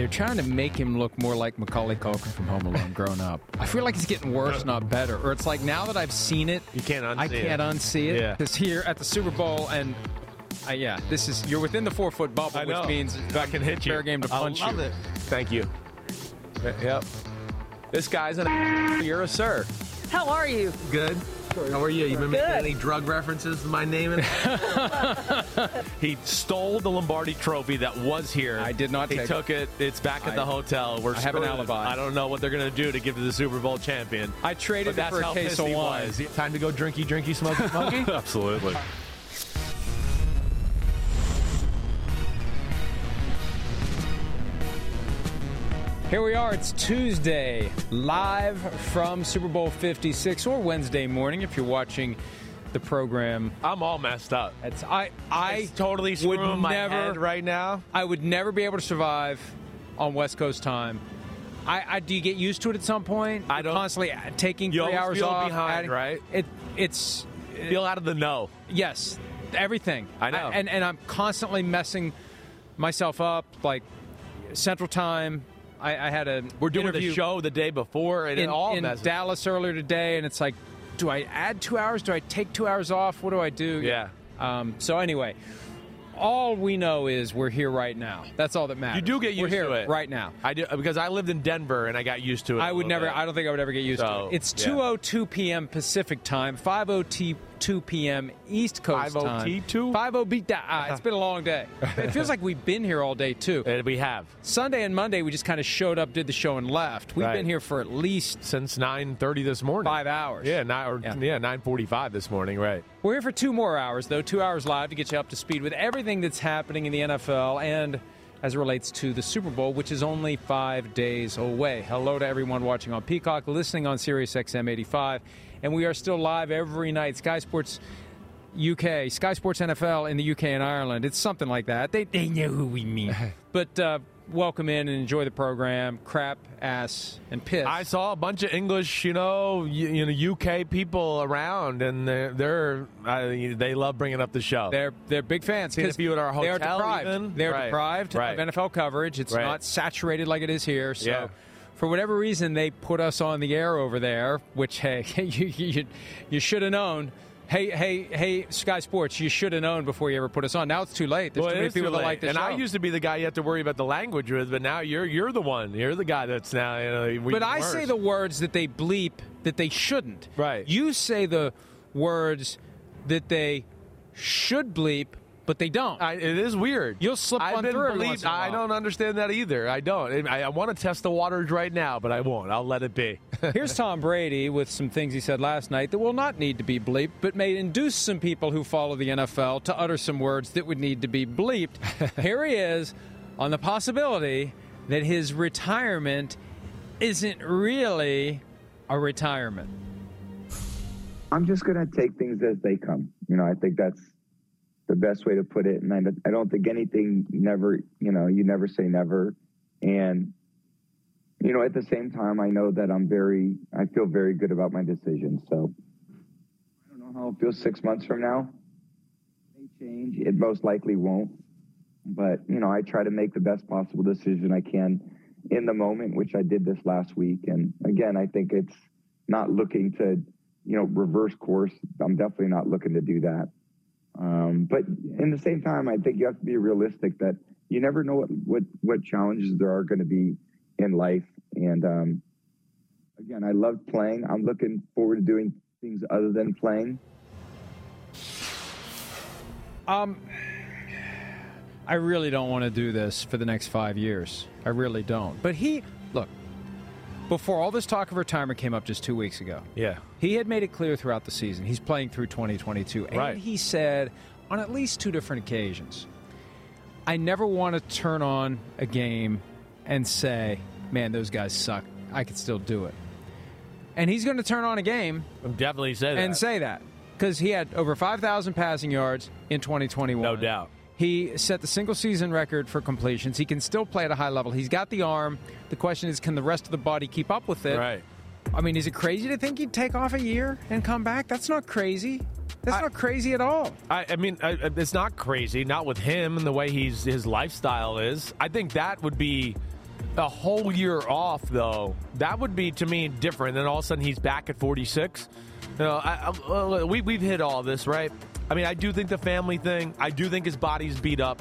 they're trying to make him look more like Macaulay Culkin from Home Alone grown up. I feel like it's getting worse, not better. Or it's like now that I've seen it, You can't unsee I can't it. unsee it. Yeah. It's here at the Super Bowl, and uh, yeah, this is you're within the four foot bubble, I which means I can hit you. fair game to punch I punch love you. it. Thank you. Yep. This guy's an you're a sir. How are you? Good. How are you? You remember Good. any drug references to my name? in it? he stole the Lombardi trophy that was here. I did not He take took it. It's back at I- the hotel. We're I have an alibi. I don't know what they're gonna do to give to the Super Bowl champion. I traded But it that's for a how case of wine. was. Time to go drinky, drinky, smoky, smoky. Absolutely. Here we are. It's Tuesday, live from Super Bowl 56, or Wednesday morning if you're watching the program. I'm all messed up. It's I I It's totally would screwing my never head right now. I would never be able to survive on West Coast time. I, I do you get used to it at some point? I don't- constantly taking three hours feel off. behind, adding- right? It it's Feel out of the know. yes, everything. I know. and and I'm constantly messing myself up. Like Central Time, I, I had a We're doing the show the day before, and it in, all in messes. Dallas earlier today, and it's like, do I add two hours? Do I take two hours off? What do I do? Yeah. Um, so anyway, all we know is we're here right now. That's all that matters. You do get used we're here to it right now. I do because I lived in Denver and I got used to it. I would never. bit. I don't think I would ever get used So, to it. It's yeah. 2:02 p.m. Pacific time, 5:02 p.m. East Coast 5:02? time. 50 beat that. Ah, it's been a long day. it feels like we've been here all day too. And we have Sunday and Monday we just kind of showed up, did the show, and left. We've Right. been here for at least since 9:30 this morning. five hours. Yeah, nine, or, Yeah. yeah. 9:45 this morning. Right. We're here for two more hours, though, two hours live to get you up to speed with everything that's happening in the NFL and as it relates to the Super Bowl, which is only five days away. Hello to everyone watching on Peacock, listening on Sirius XM 85, and we are still live every night. Sky Sports UK, Sky Sports NFL in the UK and Ireland. It's something like that. They, they know who we mean. but uh, welcome in and enjoy the program. Crap, ass, and piss. I saw a bunch of English, you know, you, you know, UK people around, and they're, they're uh, they love bringing up the show. They're they're big fans. Seen a 'cause few at our They are deprived. even. They're Right. deprived Right. of NFL coverage. It's Right. not saturated like it is here. So, Yeah. For whatever reason, they put us on the air over there. Which hey, you you, you should have known. Hey, hey, hey, Sky Sports, you should have known before you ever put us on. Now it's too late. There's Well, too many people too that like the and show. I used to be the guy you have to worry about the language with, but now you're you're the one. You're the guy that's now. You know, but I say the words that they bleep that they shouldn't. Right. You say the words that they should bleep, but they don't. I, it is weird. You'll slip I've one been through every believed- once in a I while. don't understand that either. I don't. I, I want to test the waters right now, but I won't. I'll let it be. Here's Tom Brady with some things he said last night that will not need to be bleeped, but may induce some people who follow the NFL to utter some words that would need to be bleeped. Here he is on the possibility that his retirement isn't really a retirement. I'm just going to take things as they come. You know, I think that's the best way to put it. And I, I don't think anything never, you know, you never say never. And, you know, at the same time, I know that I'm very, I feel very good about my decision. So I don't know how it feels six months from now. It may change. It most likely won't. But, you know, I try to make the best possible decision I can in the moment, which I did this last week. And again, I think it's not looking to, you know, reverse course. I'm definitely not looking to do that. Um, but in the same time, I think you have to be realistic that you never know what what, what challenges there are going to be in life. And um, again, I love playing. I'm looking forward to doing things other than playing. Um, I really don't want to do this for the next five years. I really don't. But he, look, before all this talk of retirement came up just two weeks ago, yeah. he had made it clear throughout the season he's playing through 2022. And Right. he said on at least two different occasions, I never want to turn on a game and say, man, those guys suck. I could still do it. And he's going to turn on a game Definitely say that. and say that because he had over 5,000 passing yards in 2021. No doubt. He set the single season record for completions. He can still play at a high level. He's got the arm. The question is, can the rest of the body keep up with it? Right. I mean, is it crazy to think he'd take off a year and come back? That's not crazy. That's I- not crazy at all. I, I mean, I, it's not crazy, not with him and the way he's his lifestyle is. I think that would be a whole year off, though. That would be to me different. Then all of a sudden he's back at 46. You know, we we've hit all this, right? I mean, I do think the family thing. I do think his body's beat up.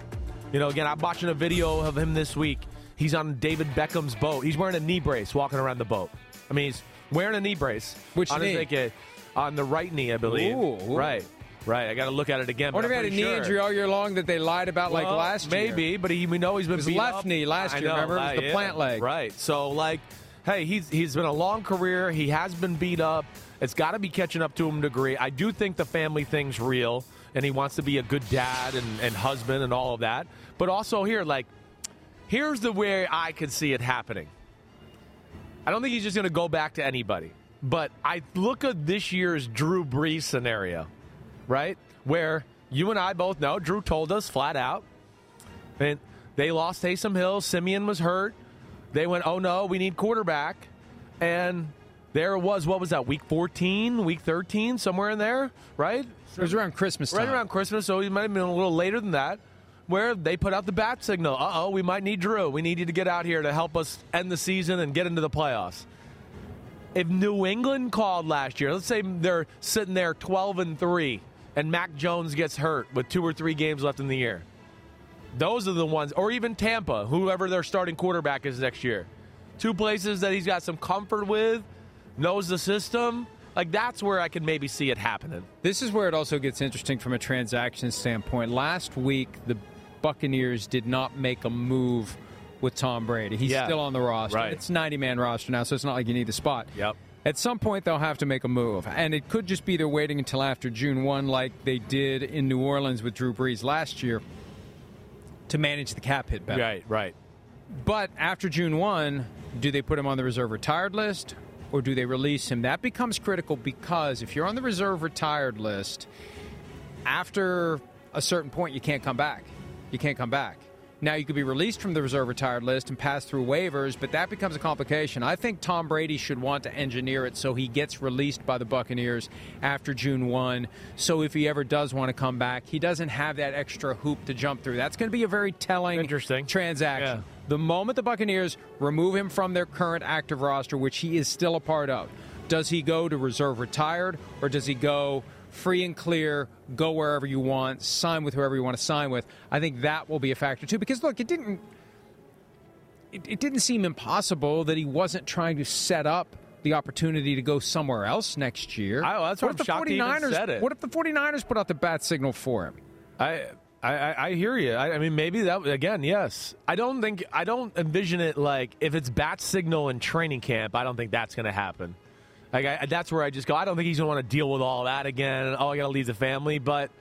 You know, again, I'm watching a video of him this week. He's on David Beckham's boat. He's wearing a knee brace walking around the boat. I mean, he's wearing a knee brace. Which on his, knee? uh, on the right knee, I believe. Ooh, ooh. Right. Right. I got to look at it again. I wonder if he had a knee pretty injury all year long that they lied about like last year. maybe, but he, we know he's been was beat left up. knee last I year, know, remember? It was the yeah. plant leg. Right. So like, hey, he's he's been a long career. He has been beat up. It's got to be catching up to him to a degree. I do think the family thing's real, and he wants to be a good dad and, and husband and all of that. But also here, like, here's the way I could see it happening. I don't think he's just going to go back to anybody. But I look at this year's Drew Brees scenario, right? Where you and I both know, Drew told us flat out, and they lost Taysom Hill. Simeon was hurt. They went, oh no, we need quarterback. And there it was, what was that, week 14, week 13, somewhere in there, right? It was around Christmas time. Right around Christmas, so he might have been a little later than that, where they put out the bat signal. Uh oh, we might need Drew. We need you to get out here to help us end the season and get into the playoffs. If New England called last year, let's say they're sitting there 12 and 3, and Mac Jones gets hurt with two or three games left in the year. Those are the ones, or even Tampa, whoever their starting quarterback is next year. Two places that he's got some comfort with, knows the system. Like, that's where I can maybe see it happening. This is where it also gets interesting from a transaction standpoint. Last week, the Buccaneers did not make a move with Tom Brady. He's Yeah. still on the roster. Right. It's 90 man roster now, so it's not like you need the spot. Yep. At some point, they'll have to make a move. And it could just be they're waiting until after June 1, like they did in New Orleans with Drew Brees last year, to manage the cap hit better. Right, right. But after June 1, do they put him on the reserve retired list or do they release him? That becomes critical because if you're on the reserve retired list, after a certain point, you can't come back. You can't come back. Now, you could be released from the reserve retired list and pass through waivers, but that becomes a complication. I think Tom Brady should want to engineer it so he gets released by the Buccaneers after June 1. So if he ever does want to come back, he doesn't have that extra hoop to jump through. That's going to be a very telling Interesting. transaction. Yeah. The moment the Buccaneers remove him from their current active roster, which he is still a part of, does he go to reserve retired or does he go free and clear, go wherever you want, sign with whoever you want to sign with? I think that will be a factor too. Because look, it didn't it, it didn't seem impossible that he wasn't trying to set up the opportunity to go somewhere else next year. I- that's what I'm if the shocked he even 49ers said it. What if the 49ers put out the bat signal for him? I I, I, I hear you. I, I mean, maybe that again. Yes, I don't think I don't envision it like if it's bat signal in training camp. I don't think that's going to happen. Like I, that's where I just go. I don't think he's going to want to deal with all that again. Oh, I got to leave the family, but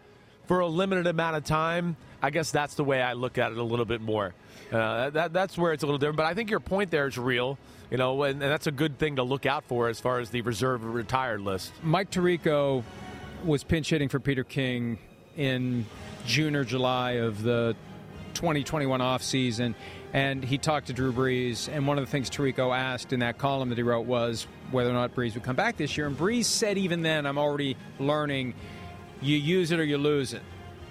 for a limited amount of time, I guess that's the way I look at it a little bit more. Uh, that, that's where it's a little different. But I think your point there is real. You know, and, and that's a good thing to look out for as far as the reserve retired list. Mike Tirico was pinch hitting for Peter King in June or July of the 2021 offseason, and he talked to Drew Brees. And one of the things Tirico asked in that column that he wrote was whether or not Brees would come back this year. And Brees said, even then, I'm already learning you use it or you lose it.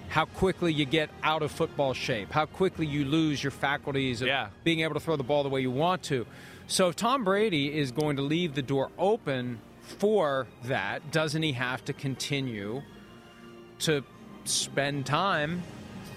How quickly you get out of football shape, how quickly you lose your faculties of Yeah. being able to throw the ball the way you want to. So if Tom Brady is going to leave the door open for that, doesn't he have to continue to spend time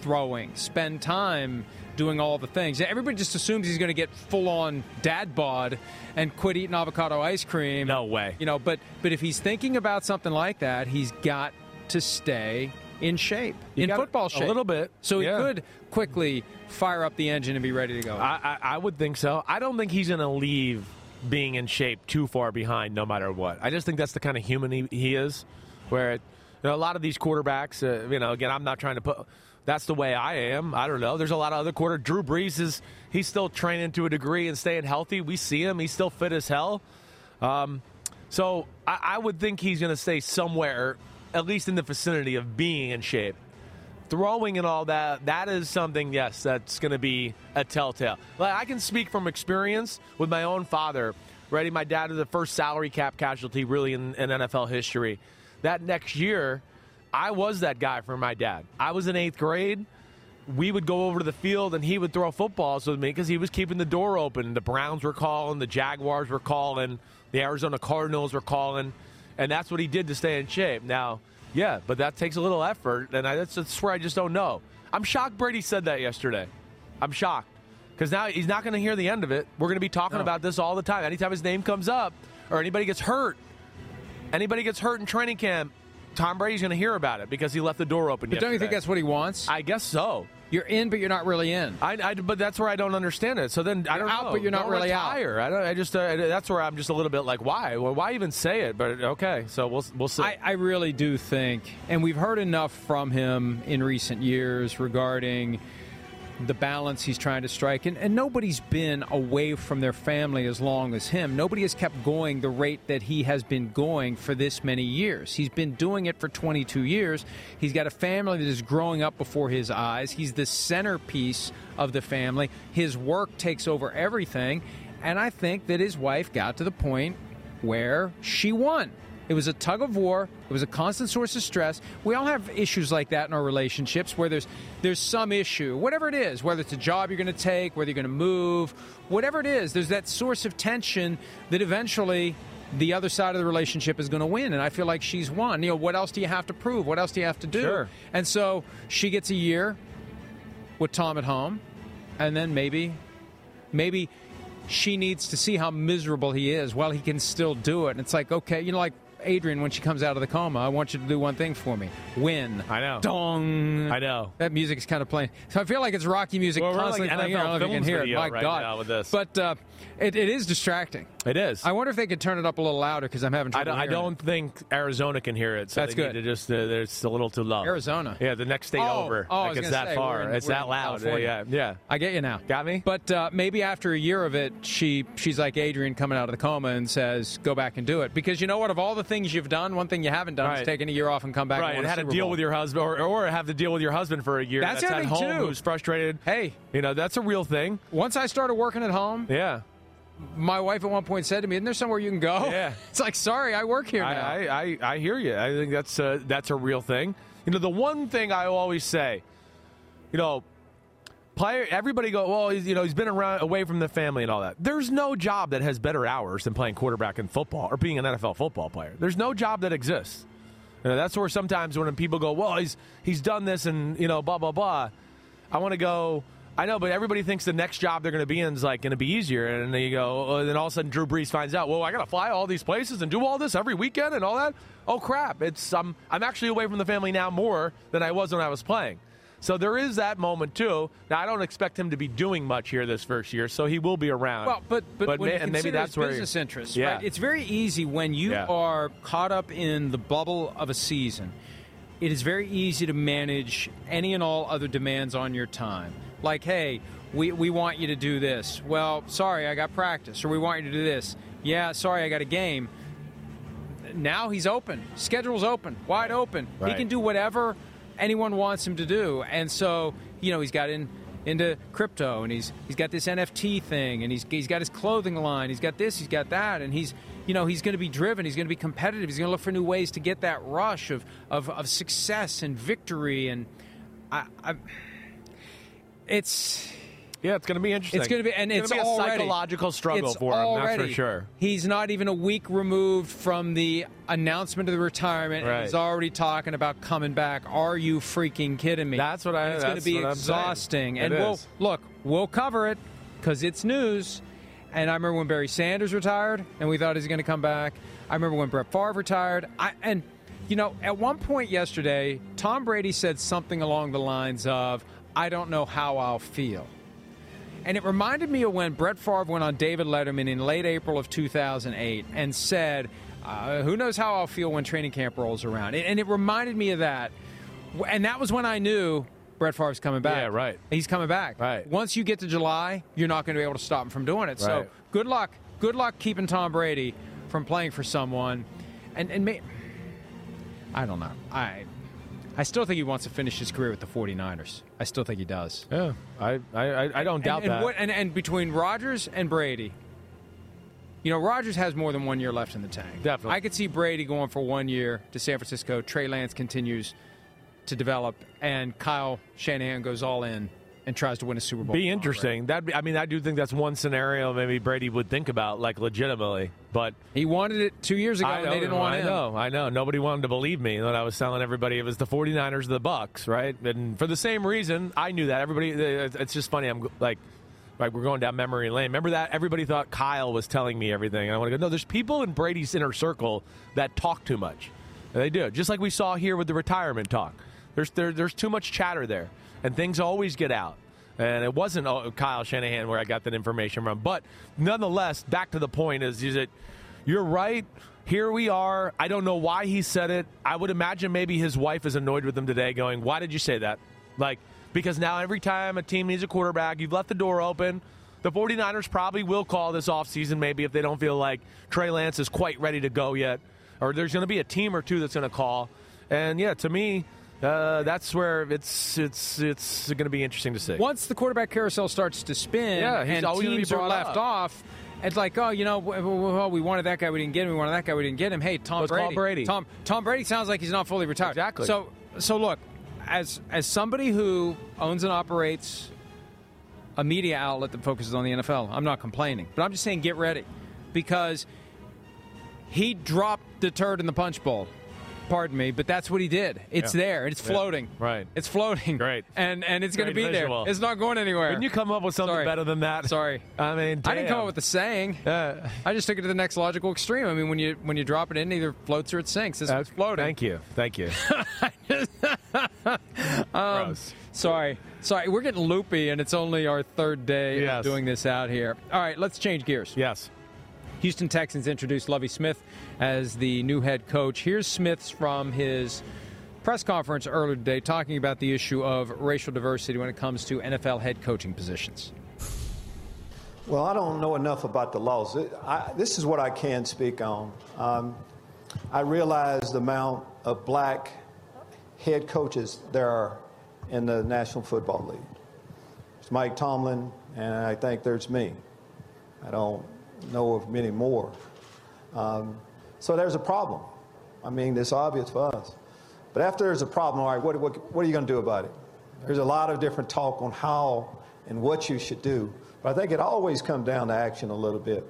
throwing, spend time doing all the things? Everybody just assumes he's going to get full on dad bod and quit eating avocado ice cream. No way. You know, but but if he's thinking about something like that, he's got to stay in shape, You in football a little bit, So he yeah. could quickly fire up the engine and be ready to go. I, I, I would think so. I don't think he's going to leave being in shape too far behind, no matter what. I just think that's the kind of human he, he is. Where you know, a lot of these quarterbacks, uh, you know, again, I'm not trying to put. That's the way I am. I don't know. There's a lot of other quarter. Drew Brees is he's still training to a degree and staying healthy. We see him. He's still fit as hell. Um, so I, I would think he's going to stay somewhere, at least in the vicinity of being in shape throwing and all that that is something yes that's going to be a telltale like i can speak from experience with my own father right my dad is the first salary cap casualty really in, in nfl history that next year i was that guy for my dad i was in eighth grade we would go over to the field and he would throw footballs with me because he was keeping the door open. The Browns were calling, the Jaguars were calling, the Arizona Cardinals were calling, and that's what he did to stay in shape. Now, yeah, but that takes a little effort, and I, that's, that's where I just don't know. I'm shocked Brady said that yesterday. I'm shocked because now he's not going to hear the end of it. We're going to be talking about this all the time. Anytime his name comes up or anybody gets hurt, anybody gets hurt in training camp, Tom Brady's going to hear about it because he left the door open. but don't you think that's what he wants? I guess so. you're in, but you're not really in. I, I- but that's where I don't understand it. So then I You're don't out, know. but you're not Don't really out. retire. I don't. I just uh, that's where I'm just a little bit like, why? Well, why even say it? But okay, so we'll we'll see. I, I really do think, and we've heard enough from him in recent years regarding the balance he's trying to strike. And, and nobody's been away from their family as long as him. Nobody has kept going the rate that he has been going for this many years. He's been doing it for 22 years. He's got a family that is growing up before his eyes. He's the centerpiece of the family. His work takes over everything. And I think that his wife got to the point where she won. It was a tug of war. It was a constant source of stress. We all have issues like that in our relationships where there's there's some issue, whatever it is, whether it's a job you're going to take, whether you're going to move, whatever it is, there's that source of tension that eventually the other side of the relationship is going to win and I feel like she's won. You know, what else do you have to prove? What else do you have to do? Sure. And so she gets a year with Tom at home and then maybe maybe she needs to see how miserable he is while he can still do it. And it's like, okay, you know, like Adrian when she comes out of the coma, I want you to do one thing for me: win. I know. Dong. I know. That music is kind of playing. So I feel like it's Rocky music Well, we're like constantly playing. I don't know if you can hear it. My right God. with this. But uh, it, it is distracting. it is. I wonder if they could turn it up a little louder because I'm having I trouble. don't, I don't think Arizona can hear it. So That's they good. Need to just uh, it's a little too low. Arizona. Yeah, the next state Oh, over. oh, I like it's that say, far. in- it's that loud. California. Yeah, yeah. I get you now. Got me? But uh, maybe after a year of it, she she's like Adrian coming out of the coma and says, "Go back and do it." Because you know what? Of all the things you've done, one thing you haven't done is Right. taken a year off and come back. Right, and, and had to deal Bowl. with your husband, or, or have to deal with your husband for a year. That's at happening, home, too. who's frustrated. Hey. you know that's a real thing. Once I started working at home, Yeah, my wife at one point said to me, "Isn't there somewhere you can go?" Yeah. It's like, sorry, I work here now. I, I, I, I hear you. I think that's a, that's a real thing. You know, the one thing I always say, you know, player. Everybody go, well, he's, you know, he's been around away from the family and all that. There's no job that has better hours than playing quarterback in football or being an NFL football player. There's no job that exists. You know, that's where sometimes when people go, well, he's he's done this and you know, blah blah blah. I want to go. I know, but everybody thinks the next job they're going to be in is like going to be easier, and then you go, oh, and then all of a sudden Drew Brees finds out, well, I got to fly all these places and do all this every weekend and all that. Oh crap! It's I'm I'm actually away from the family now more than I was when I was playing. So there is that moment too. Now I don't expect him to be doing much here this first year, so he will be around. Well, but but, may- and maybe that's where business interests, Yeah. right? It's very easy when you Yeah. are caught up in the bubble of a season. It is very easy to manage any and all other demands on your time. Like, hey, we, we want you to do this. Well, sorry, I got practice. Or we want you to do this. Yeah, sorry, I got a game. Now he's open. Schedule's open, wide open. He can do whatever anyone wants him to do. And so, you know, he's got in into crypto and he's he's got this NFT thing and he's he's got his clothing line, he's got this, he's got that, and he's you know, he's going to be driven, he's going to be competitive, he's going to look for new ways to get that rush of of, of success and victory and I, I it's yeah, it's going to be interesting. it's going to be, and gonna it's be a already, psychological struggle it's for him. Already, That's for sure. He's not even a week removed from the announcement of the retirement, Right. and he's already talking about coming back. Are you freaking kidding me? That's what I- And it's going to be what I'm saying. exhausting, and we'll look. We'll cover it because it's news. And I remember when Barry Sanders retired, and we thought he was going to come back. I remember when Brett Favre retired. I and you know, at one point yesterday, Tom Brady said something along the lines of, "I don't know how I'll feel." And it reminded me of when Brett Favre went on David Letterman in late April of 2008 and said, uh, Who knows how I'll feel when training camp rolls around? And it reminded me of that. And that was when I knew Brett Favre's coming back. Yeah, right. He's coming back. Right. Once you get to July, you're not going to be able to stop him from doing it. So good luck. Good luck keeping Tom Brady from playing for someone. And, and may, I don't know. I. I still think he wants to finish his career with the 49ers. I still think he does. Yeah, I, I, I don't doubt and, and that. What, and, and between Rodgers and Brady, you know, Rodgers has more than one year left in the tank. Definitely. I could see Brady going for one year to San Francisco. Trey Lance continues to develop, and Kyle Shanahan goes all in and tries to win a Super Bowl. be interesting. That I mean, I do think that's one scenario maybe Brady would think about, like legitimately. But He wanted it two years ago, I and they didn't want it. I know, I know. Nobody wanted to believe me that I was telling everybody it was the 49ers, the Bucs, right? And for the same reason, I knew that. Everybody, it's just funny. I'm like, like we're going down memory lane. Remember that everybody thought Kyle was telling me everything, and I want to go. No, there's people in Brady's inner circle that talk too much. And they do, just like we saw here with the retirement talk. There's there, there's too much chatter there, and things always get out. And it wasn't oh, Kyle Shanahan where I got that information from. But nonetheless, back to the point is, is that you're right. Here we are. I don't know why he said it. I would imagine maybe his wife is annoyed with him today, going, Why did you say that? Like, because now every time a team needs a quarterback, you've left the door open. The 49ers probably will call this offseason, maybe if they don't feel like Trey Lance is quite ready to go yet. Or there's going to be a team or two that's going to call. And yeah, to me, uh, that's where it's it's it's going to be interesting to see. Once the quarterback carousel starts to spin Yeah, and teams are left up. off, it's like, oh, you know, well, we wanted that guy, we didn't get him. We wanted that guy, we didn't get him. Hey, Tom Let's Brady. Brady. Tom Tom Brady sounds like he's not fully retired. Exactly. So so look, as as somebody who owns and operates a media outlet that focuses on the NFL, I'm not complaining, but I'm just saying get ready because he dropped the turd in the punch bowl. Pardon me, but that's what he did. It's Yeah. there. It's Yeah. floating. Right. It's floating. Great. And and it's going to be visual. there. It's not going anywhere. Couldn't you come up with something Sorry. better than that? Sorry. I mean, I didn't come up with the saying. Uh, I just took it to the next logical extreme. I mean, when you when you drop it in, it either floats or it sinks. This one's floating. Thank you. Thank you. Um, Gross. Sorry, sorry. We're getting loopy, and it's only our third day Yes. of doing this out here. All right, let's change gears. Yes. Houston Texans introduced Lovie Smith as the new head coach. Here's Smith's from his press conference earlier today talking about the issue of racial diversity when it comes to NFL head coaching positions. Well, I don't know enough about the laws. I, this is what I can speak on. Um, I realize the amount of black head coaches there are in the National Football League. It's Mike Tomlin, and I think there's me. I don't know of many more. Um, so there's a problem. I mean, it's obvious for us. But after there's a problem, all right, what, what, what are you going to do about it? There's a lot of different talk on how and what you should do. But I think it always comes down to action a little bit.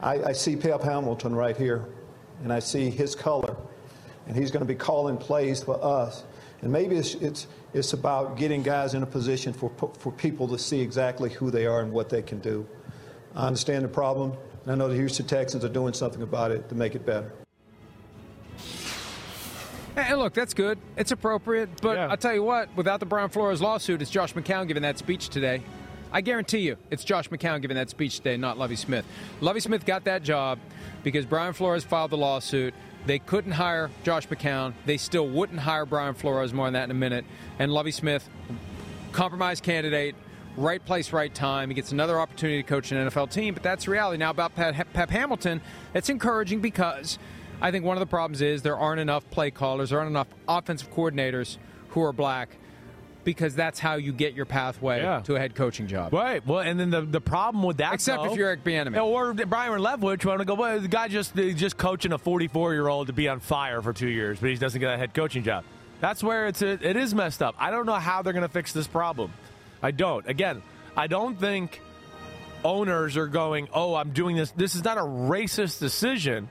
I, I see Pep Hamilton right here, and I see his color, and he's going to be calling plays for us. And maybe it's, it's, it's about getting guys in a position for, for people to see exactly who they are and what they can do. I understand the problem, and I know the Houston Texans are doing something about it to make it better. And And look, that's good. It's appropriate. But Yeah. I'll tell you what, without the Brian Flores lawsuit, it's Josh McCown giving that speech today. I guarantee you, it's Josh McCown giving that speech today, not Lovie Smith. Lovie Smith got that job because Brian Flores filed the lawsuit. They couldn't hire Josh McCown. They still wouldn't hire Brian Flores. More on that in a minute. And Lovie Smith, compromise candidate, right place, right time. He gets another opportunity to coach an NFL team, but that's reality. Now, about Pep, Pep Hamilton, it's encouraging because I think one of the problems is there aren't enough play callers, there aren't enough offensive coordinators who are black because that's how you get your pathway Yeah. to a head coaching job. Right. Well, and then the, the problem with that, Except though- if you're Eric Bieniemy. or Byron Leftwich, want to go. Well, the guy just just coaching a 44 year old to be on fire for two years, but he doesn't get a head coaching job. That's where it's it is messed up. I don't know how they're going to fix this problem. I don't. Again, I don't think owners are going. Oh, I'm doing this. This is not a racist decision.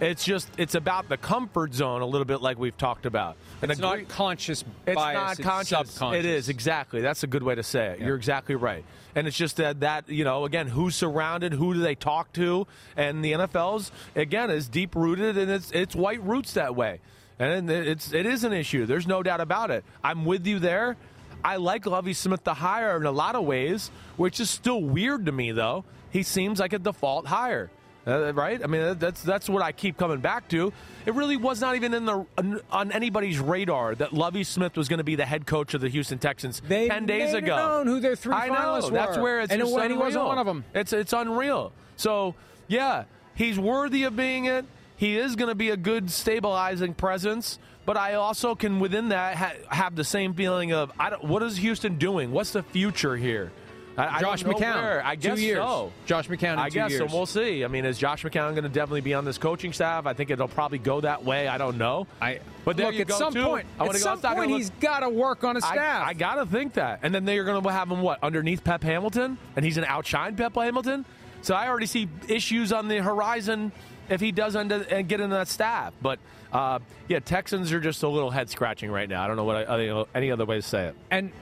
It's just it's about the comfort zone a little bit, like we've talked about. And It's agree- not conscious it's bias. not it's conscious. subconscious. It is exactly. That's a good way to say it. You're exactly right. And it's just that that you know again who's surrounded, who do they talk to, and the NFL's again is deep rooted and it's it's white roots that way, and it's it is an issue. There's no doubt about it. I'm with you there. I like Lovie Smith the hire in a lot of ways, which is still weird to me though. He seems like a default hire. Uh, right? I mean, that's that's what I keep coming back to. It really was not even in the on, on anybody's radar that Lovie Smith was going to be the head coach of the Houston Texans They ten days ago. known who their three I know. finalists That's where it's And it and he wasn't one of 'em. It's it's unreal. So yeah, he's worthy of being it. He is going to be a good stabilizing presence. But I also can within that ha- have the same feeling of I don't, what is Houston doing? What's the future here? I, I Josh don't McCown. where. I two guess years. so. Josh McCown in I two guess years. so. We'll see. I mean, is Josh McCown going to definitely be on this coaching staff? I think it'll probably go that way. I don't know. I, but there look, you at go, some too. point, I at go- some point, he's got to work on a staff. I, I gotta think that. And then they're going to have him what underneath Pep Hamilton, and he's going to outshine Pep Hamilton. So I already see issues on the horizon if he does end and get into that staff. But uh, yeah, Texans are just a little head scratching right now. I don't know what I, any other way to say it. And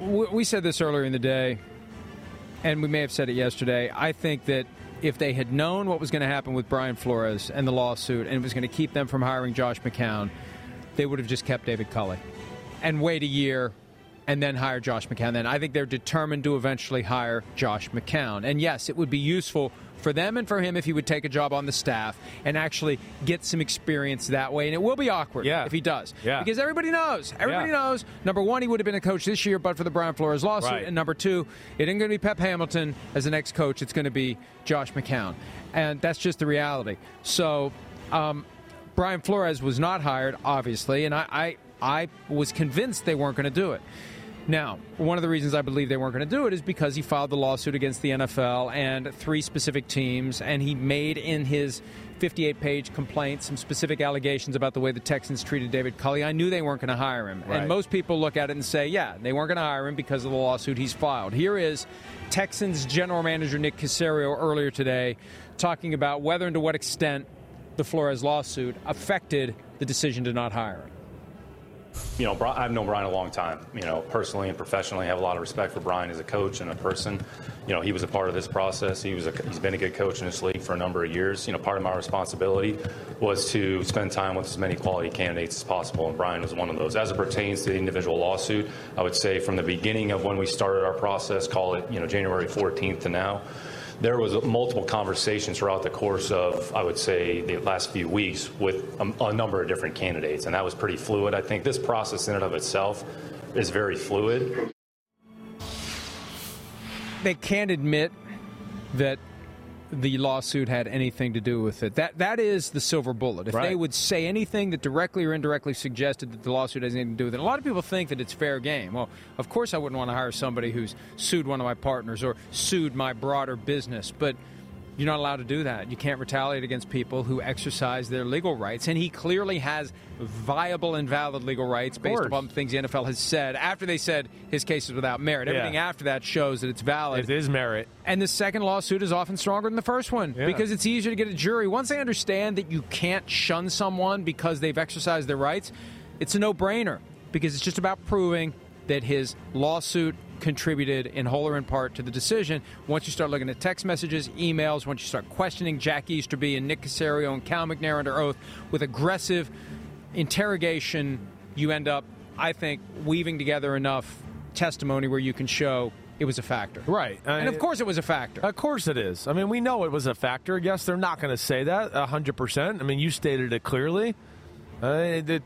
we said this earlier in the day, and we may have said it yesterday. I think that if they had known what was going to happen with Brian Flores and the lawsuit, and it was going to keep them from hiring Josh McCown, they would have just kept David Culley and wait a year and then hire Josh McCown. Then I think they're determined to eventually hire Josh McCown. And yes, it would be useful for them and for him if he would take a job on the staff and actually get some experience that way. And it will be awkward Yeah. if he does. Yeah. Because everybody knows. Everybody Yeah. knows. Number one, he would have been a coach this year, but for the Brian Flores lawsuit. Right. And number two, it ain't going to be Pep Hamilton as the next coach. It's going to be Josh McCown. And that's just the reality. So, um, Brian Flores was not hired, obviously, and I, I, I was convinced they weren't going to do it. Now, one of the reasons I believe they weren't going to do it is because he filed the lawsuit against the NFL and three specific teams, and he made in his 58 page complaint some specific allegations about the way the Texans treated David Culley. I knew they weren't going to hire him. Right. And most people look at it and say, yeah, they weren't going to hire him because of the lawsuit he's filed. Here is Texans general manager Nick Caserio earlier today talking about whether and to what extent the Flores lawsuit affected the decision to not hire him. You know, I've known Brian a long time. You know, personally and professionally, I have a lot of respect for Brian as a coach and a person. You know, he was a part of this process. He was a, he's been a good coach in this league for a number of years. You know, part of my responsibility was to spend time with as many quality candidates as possible, and Brian was one of those. As it pertains to the individual lawsuit, I would say from the beginning of when we started our process, call it you know January 14th to now there was multiple conversations throughout the course of, I would say, the last few weeks with a, a, number of different candidates, and that was pretty fluid. I think this process in and of itself is very fluid. They can't admit that the lawsuit had anything to do with it. That that is the silver bullet. If Right. they would say anything that directly or indirectly suggested that the lawsuit has anything to do with it, a lot of people think that it's fair game. Well, of course I wouldn't want to hire somebody who's sued one of my partners or sued my broader business, but you're not allowed to do that. You can't retaliate against people who exercise their legal rights, and he clearly has viable and valid legal rights based upon things the NFL has said. After they said his case is without merit, Yeah. everything after that shows that it's valid. It is merit. And the second lawsuit is often stronger than the first one Yeah. because it's easier to get a jury. Once they understand that you can't shun someone because they've exercised their rights, it's a no brainer because it's just about proving that his lawsuit contributed in whole or in part to the decision. Once you start looking at text messages, emails, once you start questioning Jack Easterby and Nick Caserio and Cal McNair under oath with aggressive interrogation, you end up, I think, weaving together enough testimony where you can show it was a factor. Right. And of course it was a factor. Of course it is. I mean, we know it was a factor. Yes, they're not going to say that 100%. I mean, you stated it clearly. Uh, it, it,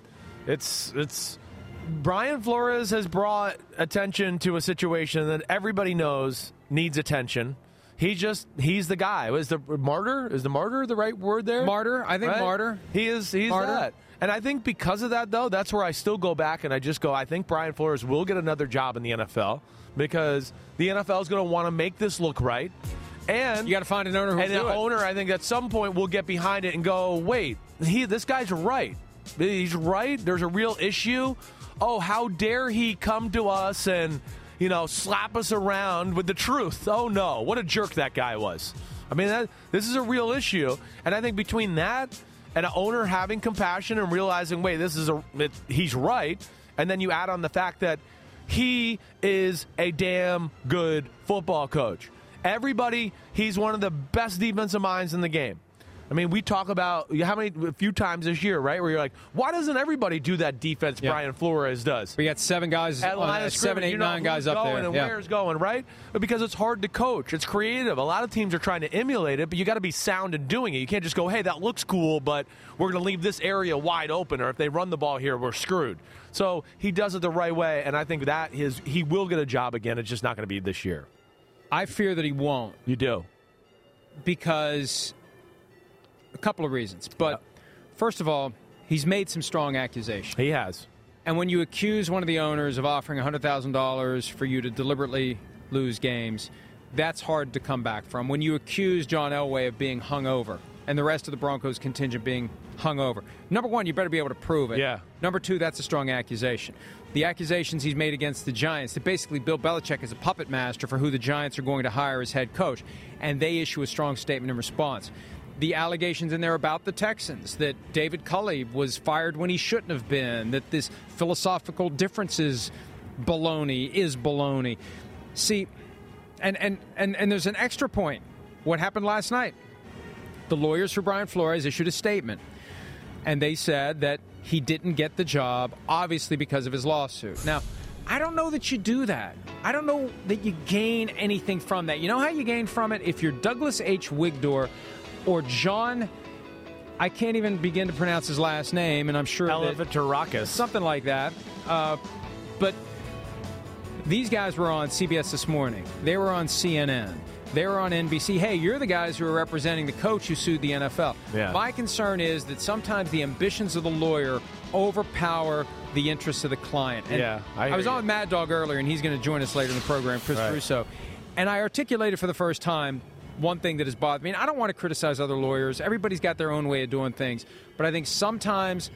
it's it's Brian Flores has brought attention to a situation that everybody knows needs attention. He just he's the guy. Is the martyr? Is the martyr the right word there? Martyr. I think Right? martyr. He is. He's Martyr. that. And I think because of that, though, that's where I still go back and I just go. I think Brian Flores will get another job in the NFL because the NFL is going to want to make this look right. And You got to find an owner who and it. owner, I think, at some point will get behind it and go, "Wait, he this guy's right. He's right. There's a real issue. Oh, how dare he come to us and you know slap us around with the truth? Oh no, what a jerk that guy was. I mean, that, this is a real issue, and I think between that and an owner having compassion and realizing, wait, this is a it, he's right, and then you add on the fact that he is a damn good football coach. Everybody, he's one of the best defensive minds in the game. I mean, we talk about how many a few times this year, right? Where you're like, why doesn't everybody do that defense Yeah. Brian Flores does? We got seven guys, At on, uh, seven, eight, you know nine guys up going there. and Yeah. where's going, right? But because it's hard to coach, it's creative. A lot of teams are trying to emulate it, but you got to be sound in doing it. You can't just go, "Hey, that looks cool, but we're going to leave this area wide open, or if they run the ball here, we're screwed." So he does it the right way, and I think that his he will get a job again. It's just not going to be this year. I fear that he won't You do. because couple of reasons. But first of all, he's made some strong accusations. He has. And when you accuse one of the owners of offering $100,000 for you to deliberately lose games, that's hard to come back from. When you accuse John Elway of being hungover and the rest of the Broncos contingent being hungover, number one, you better be able to prove it. Yeah. Number two, that's a strong accusation. The accusations he's made against the Giants, that basically Bill Belichick is a puppet master for who the Giants are going to hire as head coach, and they issue a strong statement in response. The allegations in there about the Texans that David Culley was fired when he shouldn't have been, that this philosophical differences baloney is baloney. See, and, and, and, and there's an extra point. What happened last night? The lawyers for Brian Flores issued a statement and they said that he didn't get the job, obviously because of his lawsuit. Now, I don't know that you do that. I don't know that you gain anything from that. You know how you gain from it? If you're Douglas H. Wigdor or John, I can't even begin to pronounce his last name, and I'm sure something like that. Uh, but these guys were on CBS this morning. They were on CNN. They were on NBC. Hey, you're the guys who are representing the coach who sued the NFL. Yeah. My concern is that sometimes the ambitions of the lawyer overpower the interests of the client. And Yeah, I hear was you. on with Mad Dog earlier, and he's going to join us later in the program, Chris Right. Russo. And I articulated for the first time one thing that has bothered me. And I don't want to criticize other lawyers. Everybody's got their own way of doing things. But I think sometimes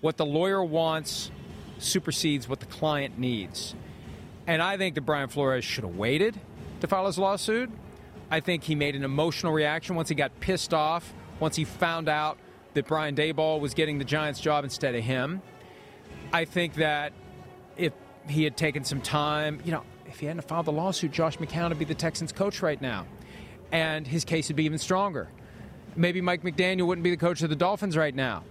what the lawyer wants supersedes what the client needs. And I think that Brian Flores should have waited to file his lawsuit. I think he made an emotional reaction once he got pissed off, once he found out that Brian Daboll was getting the Giants job instead of him. I think that if he had taken some time, you know, if he hadn't filed the lawsuit, Josh McCown would be the Texans coach right now. And his case would be even stronger. Maybe Mike McDaniel wouldn't be the coach of the Dolphins right now.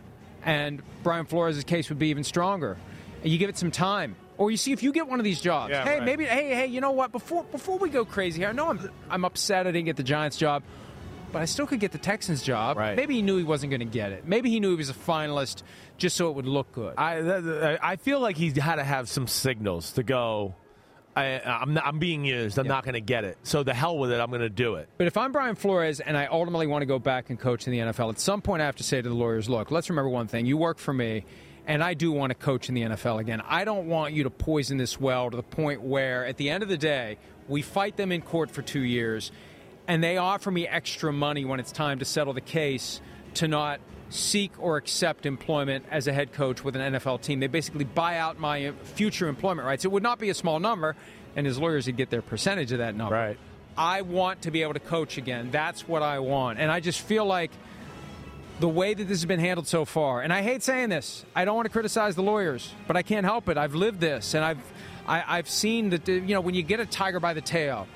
And Brian Flores' case would be even stronger. And you give it some time. Or you see if you get one of these jobs. Yeah, hey, right. maybe hey, hey, you know what? Before before we go crazy here, I know I'm I'm upset I didn't get the Giants job, but I still could get the Texans job. Right. Maybe he knew he wasn't going to get it. Maybe he knew he was a finalist just so it would look good. I I feel like he had to have some signals to go. I, I'm not, I'm being used. I'm not going to get it. So the hell with it. I'm going to do it. But if I'm Brian Flores and I ultimately want to go back and coach in the NFL, at some point I have to say to the lawyers, look, let's remember one thing. You work for me, and I do want to coach in the NFL again. I don't want you to poison this well to the point where, at the end of the day, we fight them in court for two years, and they offer me extra money when it's time to settle the case to not seek or accept employment as a head coach with an NFL team. They basically buy out my future employment rights. It would not be a small number, and his lawyers would get their percentage of that number. Right. I want to be able to coach again. That's what I want. And I just feel like the way that this has been handled so far, and I hate saying this, I don't want to criticize the lawyers, but I can't help it. I've lived this, and I've I, I've seen that. You know, when you get a tiger by the tail,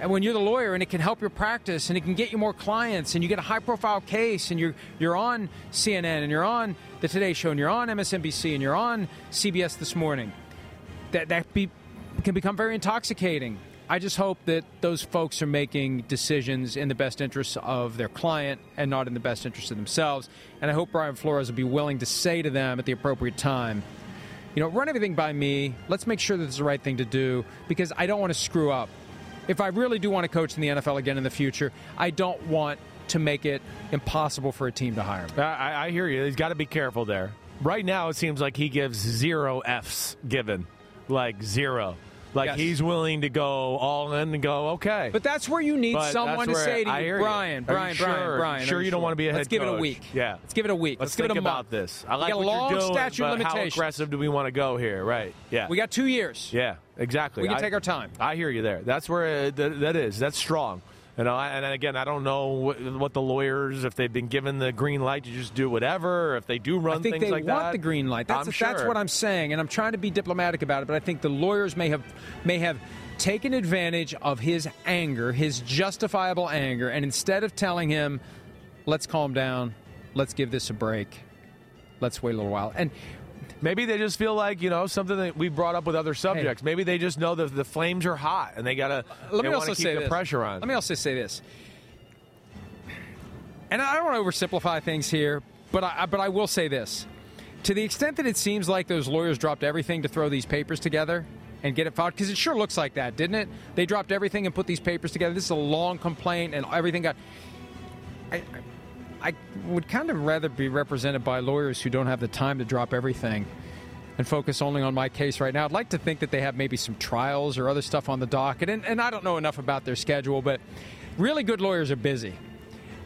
and when you're the lawyer and it can help your practice and it can get you more clients and you get a high profile case and you're you're on CNN and you're on the Today Show and you're on MSNBC and you're on CBS this morning, that that be, can become very intoxicating. I just hope that those folks are making decisions in the best interests of their client and not in the best interest of themselves. And I hope Brian Flores will be willing to say to them at the appropriate time, you know, run everything by me. Let's make sure that it's the right thing to do because I don't want to screw up. If I really do want to coach in the NFL again in the future, I don't want to make it impossible for a team to hire me. I, I hear you. He's got to be careful there. Right now, it seems like he gives zero Fs given, like zero. Like Yes. he's willing to go all in and go okay. But that's where you need But someone to say to you, you. Brian, you Brian, sure? Brian, Brian. Sure are you don't want to be a Let's head give it a week. Yeah. Let's give it a week. Let's, Let's, give think it a about month. this. I like we got what a long you're doing, statute but how aggressive do we want to go here? Right. Yeah. We got two years. Yeah, exactly. We can I- take our time. I hear you there. That's where uh, th- that is. That's strong. You know, and again, I don't know what, the lawyers, if they've been given the green light to just do whatever, or if they do run things like that. I think they want the green light. That's that's sure. what I'm saying, and I'm trying to be diplomatic about it. But I think the lawyers may have may have taken advantage of his anger, his justifiable anger, and instead of telling him, "Let's calm down, let's give this a break, let's wait a little while," and Maybe they just feel like you know something that we brought up with other subjects. Maybe they just know that the flames are hot and they gotta. let they me also keep say the this. pressure on. Let me also say this, and I don't want to oversimplify things here, but I but I will say this: to the extent that it seems like those lawyers dropped everything to throw these papers together and get it filed, because it sure looks like that, didn't it? They dropped everything and put these papers together. This is a long complaint, and everything got. I, I I would kind of rather be represented by lawyers who don't have the time to drop everything and focus only on my case right now. I'd like to think that they have maybe some trials or other stuff on the docket, and, and I don't know enough about their schedule, but really good lawyers are busy.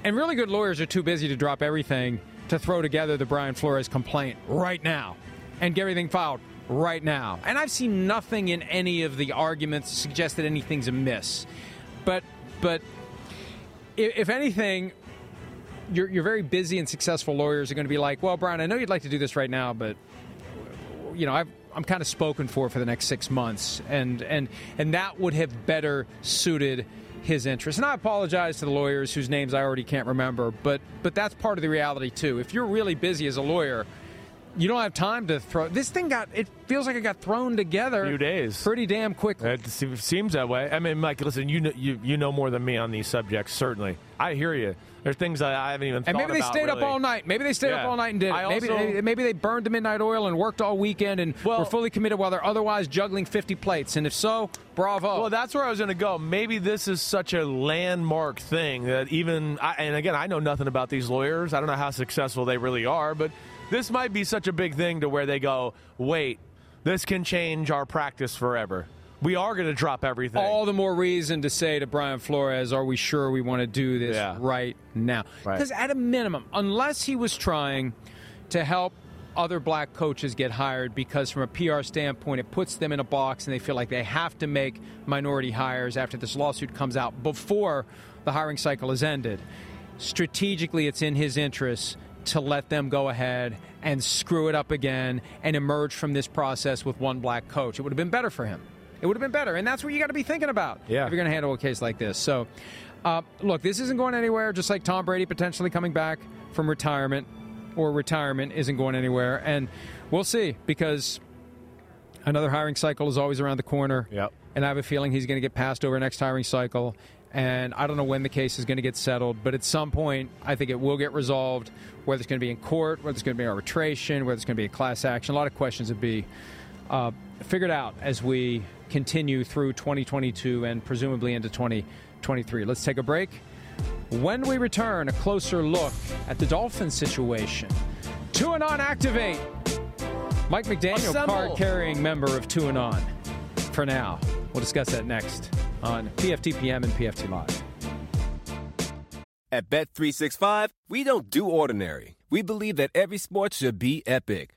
And really good lawyers are too busy to drop everything to throw together the Brian Flores complaint right now and get everything filed right now. And I've seen nothing in any of the arguments suggest that anything's amiss. But but if anything, your, your very busy and successful lawyers are going to be like, well, Brian, I know you'd like to do this right now, but you know, I've, I'm kind of spoken for for the next six months, and and and that would have better suited his interest. And I apologize to the lawyers whose names I already can't remember, but but that's part of the reality too. If you're really busy as a lawyer. You don't have time to throw this thing. Got it feels like it got thrown together. Few days. pretty damn quickly. It seems that way. I mean, Mike, listen, you know, you you know more than me on these subjects. Certainly, I hear you. There's things I, I haven't even. Thought about. And maybe they stayed up all night. Maybe they stayed up all night and did it. Maybe, also- maybe maybe they burned the midnight oil and worked all weekend and Well- were fully committed while they're otherwise juggling 50 plates. And if so, bravo. Well, that's where I was going to go. Maybe this is such a landmark thing that even, I, and again, I know nothing about these lawyers. I don't know how successful they really are, but this might be such a big thing to where they go, wait, this can change our practice forever. We are going to drop everything. all the more reason to say to Brian Flores, are we sure we want to do this Yeah. right now? Right. Because at a minimum, unless he was trying to help other black coaches get hired because from a PR standpoint it puts them in a box and they feel like they have to make minority hires after this lawsuit comes out before the hiring cycle is ended. Strategically it's in his interest to let them go ahead and screw it up again and emerge from this process with one black coach. It would have been better for him. It would have been better, and that's what you got to be thinking about Yeah. if you're going to handle a case like this. So, uh, look, this isn't going anywhere. Just like Tom Brady potentially coming back from retirement, or retirement isn't going anywhere, and we'll see because another hiring cycle is always around the corner. Yep. And I have a feeling he's going to get passed over next hiring cycle. And I don't know when the case is going to get settled, but at some point, I think it will get resolved. Whether it's going to be in court, whether it's going to be arbitration, whether it's going to be a class action, a lot of questions would be uh, figured out as we continue through 2022 and presumably into 2023. Let's take a break. When we return, a closer look at the Dolphins situation. Tuanon activate. Mike McDaniel, Assemble. card carrying member of Tuanon. For now, we'll discuss that next on PFTPM and PFT Live. At Bet365, we don't do ordinary. We believe that every sport should be epic.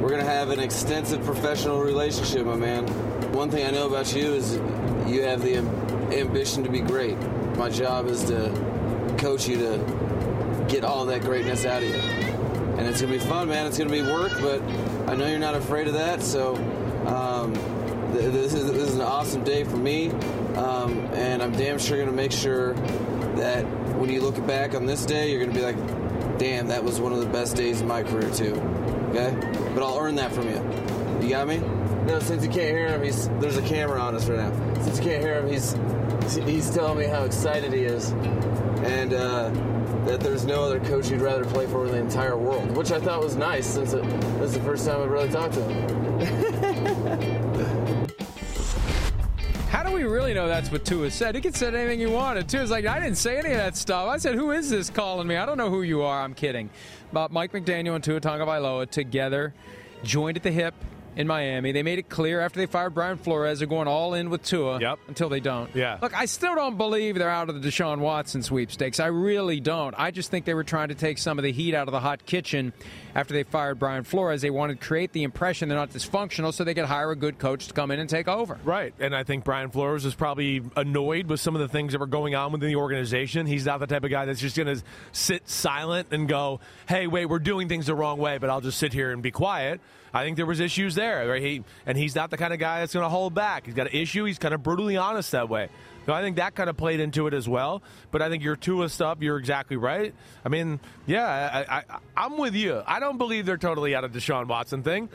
we're to have an extensive professional relationship, my man. One thing I know about you is you have the ambition to be great. My job is to coach you to get all that greatness out of you. And it's to be fun, man. It's to be work, but I know you're not afraid of that. So um, th- this, is, this is an awesome day for me. Um, and I'm damn sure to make sure that when you look back on this day, you're to be like, damn, that was one of the best days of my career, too. Okay? But I'll earn that from you. You got me? No, since you can't hear him, he's there's a camera on us right now. Since you can't hear him, he's he's telling me how excited he is, and uh, that there's no other coach he'd rather play for in the entire world, which I thought was nice since it, is the first time I've really talked to him. How do we really know that's what Tua said? He could say anything he wanted. Tua's like, I didn't say any of that stuff. I said, who is this calling me? I don't know who you are. I'm kidding. But Mike McDaniel and Tua Tagovailoa together, joined at the hip in Miami. They made it clear after they fired Brian Flores they're going all in with Tua Yep. until they don't. Yeah. Look, I still don't believe they're out of the Deshaun Watson sweepstakes. I really don't. I just think they were trying to take some of the heat out of the hot kitchen after they fired Brian Flores. They wanted to create the impression they're not dysfunctional so they could hire a good coach to come in and take over. Right. And I think Brian Flores is probably annoyed with some of the things that were going on within the organization. He's not the type of guy that's just going to sit silent and go, hey, wait, we're doing things the wrong way, but I'll just sit here and be quiet. I think there was issues there, right? He, and he's not the kind of guy that's going to hold back. He's got an issue. He's kind of brutally honest that way. So I think that kind of played into it as well. But I think your Tua stuff, you're exactly right. I mean, yeah, I, I, I'm with you. I don't believe they're totally out of the Deshaun Watson thing.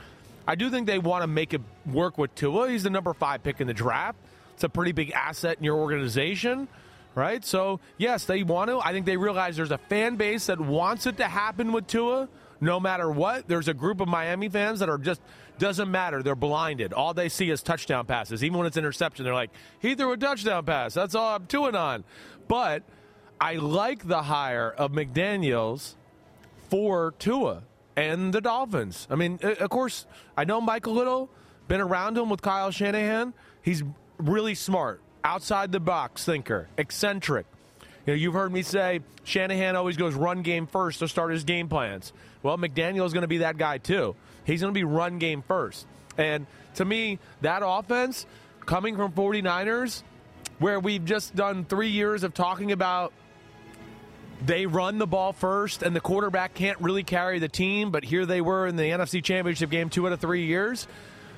I do think they want to make it work with Tua. He's the number five pick in the draft. It's a pretty big asset in your organization, right? So, yes, they want to. I think they realize there's a fan base that wants it to happen with Tua no matter what. There's a group of Miami fans that are just, doesn't matter. They're blinded. All they see is touchdown passes. Even when it's interception, they're like, he threw a touchdown pass. That's all I'm doing on. But I like the hire of McDaniels for Tua and the Dolphins. I mean, uh, of course, I know Michael Little, been around him with Kyle Shanahan. He's really smart, outside the box thinker, eccentric. You know, you've heard me say Shanahan always goes run game first to start his game plans. Well, McDaniel is going to be that guy too. He's going to be run game first. And to me, that offense coming from 49ers, where we've just done three years of talking about they run the ball first and the quarterback can't really carry the team, but here they were in the NFC Championship game two out of three years.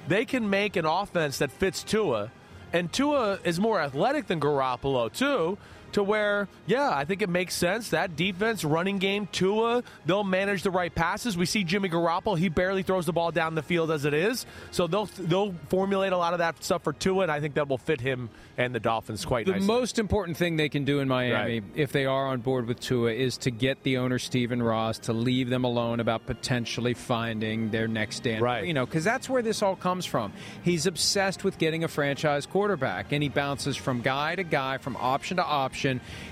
They can make an offense that fits Tua, and Tua is more athletic than Garoppolo, too. To where, yeah, I think it makes sense. That defense, running game, Tua, they'll manage the right passes. We see Jimmy Garoppolo; he barely throws the ball down the field as it is. So they'll they'll formulate a lot of that stuff for Tua, and I think that will fit him and the Dolphins quite The nicely. most important thing they can do in Miami, Right. if they are on board with Tua, is to get the owner Stephen Ross to leave them alone about potentially finding their next Dan Right. You know, because that's where this all comes from. He's obsessed with getting a franchise quarterback, and he bounces from guy to guy, from option to option.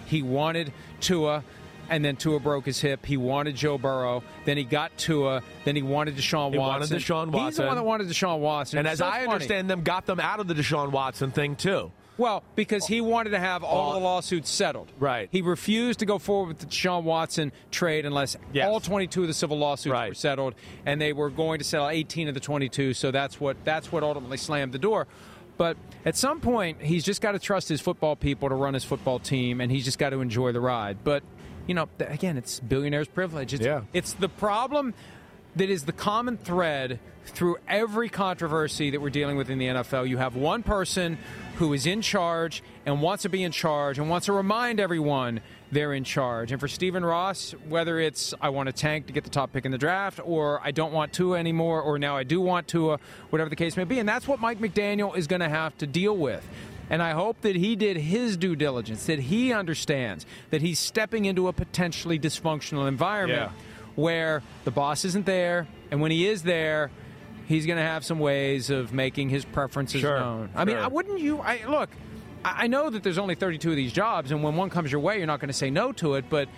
He wanted Tua. And then Tua broke his hip. He wanted Joe Burrow. Then he got Tua. Then he wanted Deshaun He wanted Deshaun Watson. He's the one that wanted Deshaun Watson. and as so I funny. understand them, got them out of the Deshaun Watson thing too. Well, because he wanted to have all the lawsuits settled. Right. He refused to go forward with the Deshaun Watson trade unless Yes. all 22 of the civil lawsuits Right. were settled, and they were going to settle 18 of the 22. So that's what that's what ultimately slammed the door. But at some point, he's just got to trust his football people to run his football team, and he's just got to enjoy the ride. But you know, again, it's billionaire's privilege. It's, Yeah. it's the problem that is the common thread through every controversy that we're dealing with in the NFL. You have one person who is in charge and wants to be in charge and wants to remind everyone they're in charge. And for Stephen Ross, whether it's I want to tank to get the top pick in the draft, or I don't want Tua anymore, or now I do want Tua, whatever the case may be, and that's what Mike McDaniel is going to have to deal with. And I hope that he did his due diligence, that he understands that he's stepping into a potentially dysfunctional environment Yeah. where the boss isn't there, and when he is there, he's going to have some ways of making his preferences Sure, known. I mean. I wouldn't you? I look. I know that there's only 32 of these jobs, and when one comes your way, you're not going to say no to it. But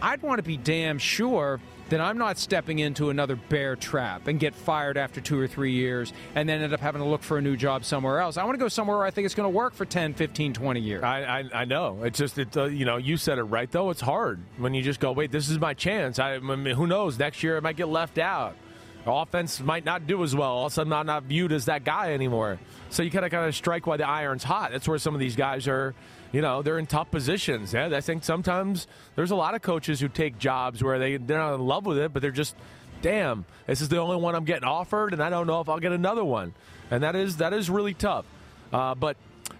I'd want to be damn sure that I'm not stepping into another bear trap and get fired after two or three years and then end up having to look for a new job somewhere else. I want to go somewhere where I think it's going to work for 10, 15, 20 years. I, I, I know. It's just, uh, you know, you said it right, though. It's hard when you just go, wait, this is my chance. I, I mean, who knows? Next year I might get left out. Offense might not do as well. All of a sudden, I'm not viewed as that guy anymore. So you kind of kind of strike while the iron's hot. That's where some of these guys are. You know, they're in tough positions. Yeah, I think sometimes there's a lot of coaches who take jobs where they they're not in love with it, but they're just, damn, this is the only one I'm getting offered, and I don't know if I'll get another one. And that is that is really tough. Uh, but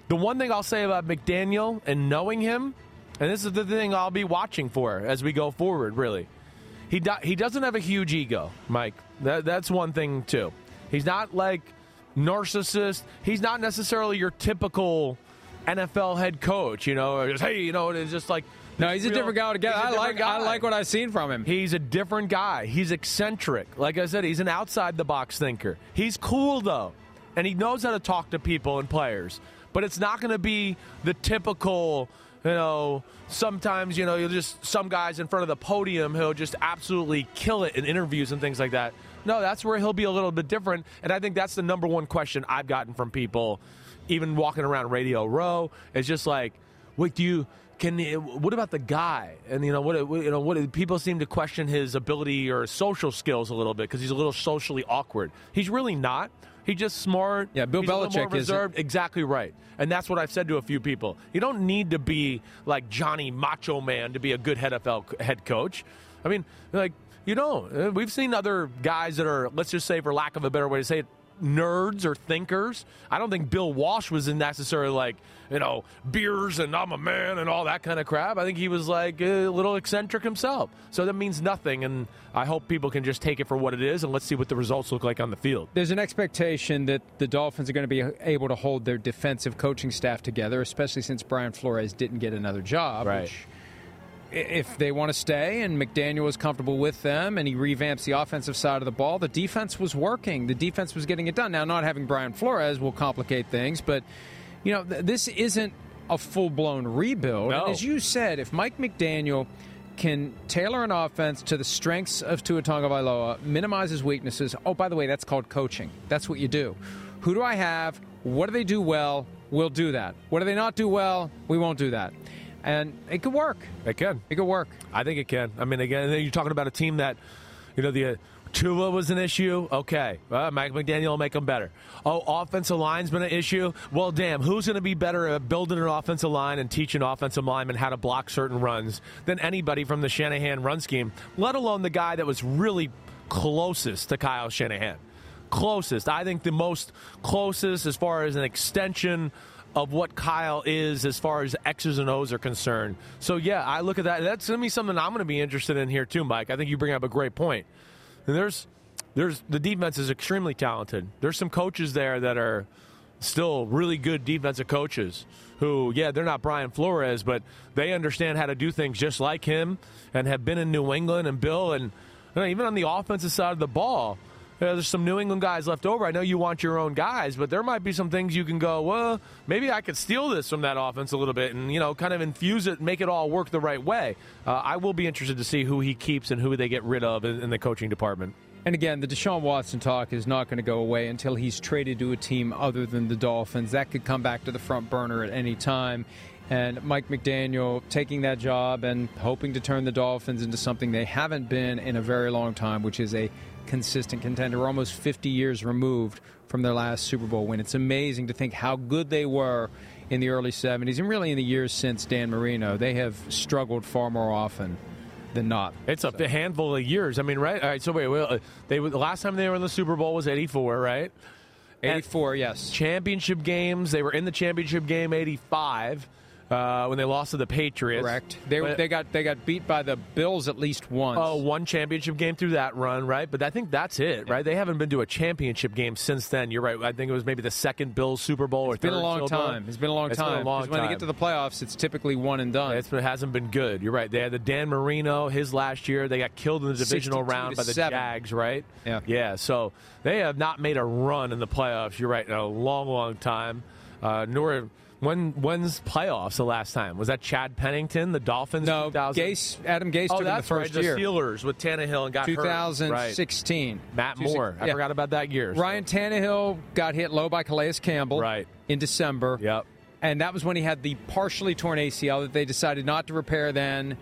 the one thing I'll say about McDaniel and knowing him, and this is the thing I'll be watching for as we go forward, really. He, do, he doesn't have a huge ego, Mike. That, that's one thing, too. He's not like narcissist. He's not necessarily your typical NFL head coach, you know, just, hey, you know, it's just like. No, he's a real- different guy altogether. I like guy. I like what I've seen from him. He's a different guy. He's eccentric. Like I said, he's an outside the box thinker. He's cool though, and he knows how to talk to people and players. But it's not going to be the typical, you know. Sometimes you know you'll just some guys in front of the podium he'll just absolutely kill it in interviews and things like that. No, that's where he'll be a little bit different, and I think that's the number one question I've gotten from people, even walking around Radio Row. It's just like, wait, do you? Can what about the guy? And you know what? You know what? People seem to question his ability or social skills a little bit because he's a little socially awkward. He's really not. He's just smart. Yeah, Bill he's Belichick reserved. Exactly right. And that's what I've said to a few people. You don't need to be like Johnny Macho Man to be a good head NFL head coach. I mean, like you don't. Uh, We've seen other guys that are, let's just say, for lack of a better way to say it, nerds or thinkers. I don't think Bill Walsh was necessarily like, you know, beers and I'm a man and all that kind of crap. I think he was like a little eccentric himself. So that means nothing. And I hope people can just take it for what it is and let's see what the results look like on the field. There's an expectation that the Dolphins are going to be able to hold their defensive coaching staff together, especially since Brian Flores didn't get another job. Right. Which, if they want to stay and McDaniel was comfortable with them and he revamps the offensive side of the ball, the defense was working. The defense was getting it done. Now, not having Brian Flores will complicate things, but you know th- this isn't a full blown rebuild. No. And as you said, if Mike McDaniel can tailor an offense to the strengths of Tua Tagovailoa, minimize his weaknesses. Oh, by the way, that's called coaching. That's what you do. Who do I have? What do they do well? We'll do that. What do they not do well? We won't do that. And it could work. It can. It could work. I think it can. I mean, again, you're talking about a team that, you know, the uh, Tua was an issue. Okay, uh, Mike McDaniel will make them better. Oh, offensive line's been an issue. Well, damn, who's going to be better at building an offensive line and teaching offensive linemen how to block certain runs than anybody from the Shanahan run scheme? Let alone the guy that was really closest to Kyle Shanahan. Closest. I think the most closest as far as an extension of what Kyle is as far as X's and O's are concerned. So yeah, I look at that. That's gonna be something I'm gonna be interested in here too, Mike. I think you bring up a great point. And there's there's the defense is extremely talented. There's some coaches there that are still really good defensive coaches who, yeah, they're not Brian Flores, but they understand how to do things just like him and have been in New England and Bill and you know, even on the offensive side of the ball. Know, there's some New England guys left over. I know you want your own guys, but there might be some things you can go, well, maybe I could steal this from that offense a little bit and, you know, kind of infuse it, make it all work the right way. Uh, I will be interested to see who he keeps and who they get rid of in, in the coaching department. And again, the Deshaun Watson talk is not going to go away until he's traded to a team other than the Dolphins. That could come back to the front burner at any time. And Mike McDaniel taking that job and hoping to turn the Dolphins into something they haven't been in a very long time, which is a consistent contender. We're almost 50 years removed from their last Super Bowl win. It's amazing to think how good they were in the early 70s and really in the years since Dan Marino. They have struggled far more often than not. It's a handful of years. I mean, right? All right. So wait, well, they the last time they were in the Super Bowl was '84, right? 84, yes. Championship games. They were in the championship game '85 uh, when they lost to the Patriots. Correct. They, But- they got they got beat by the Bills at least once. Oh, one championship game through that run, right? But I think that's it, right? They haven't been to a championship game since then. You're right. I think it was maybe the second Bills Super Bowl or It's been a long Super Bowl. time. It's been a long It's time. Been a long 'Cause when they get to the playoffs, it's typically one and done. It's- it hasn't been good. You're right. They had the Dan Marino, his last year. They got killed in the divisional round by the seven. Jags, right? Yeah. Yeah. So they have not made a run in the playoffs. You're right. In a long, long time. Uh, nor When when's playoffs the last time? Was that Chad Pennington, the Dolphins? No, 2000? Gase, Adam Gase Oh, took him the that's right. first The year. Steelers with Tannehill and got hurt. Right. 2016. Matt Moore. I forgot about that year. Ryan Tannehill got hit low by Calais Campbell Right. in December. Yep. And that was when he had the partially torn ACL that they decided not to repair then.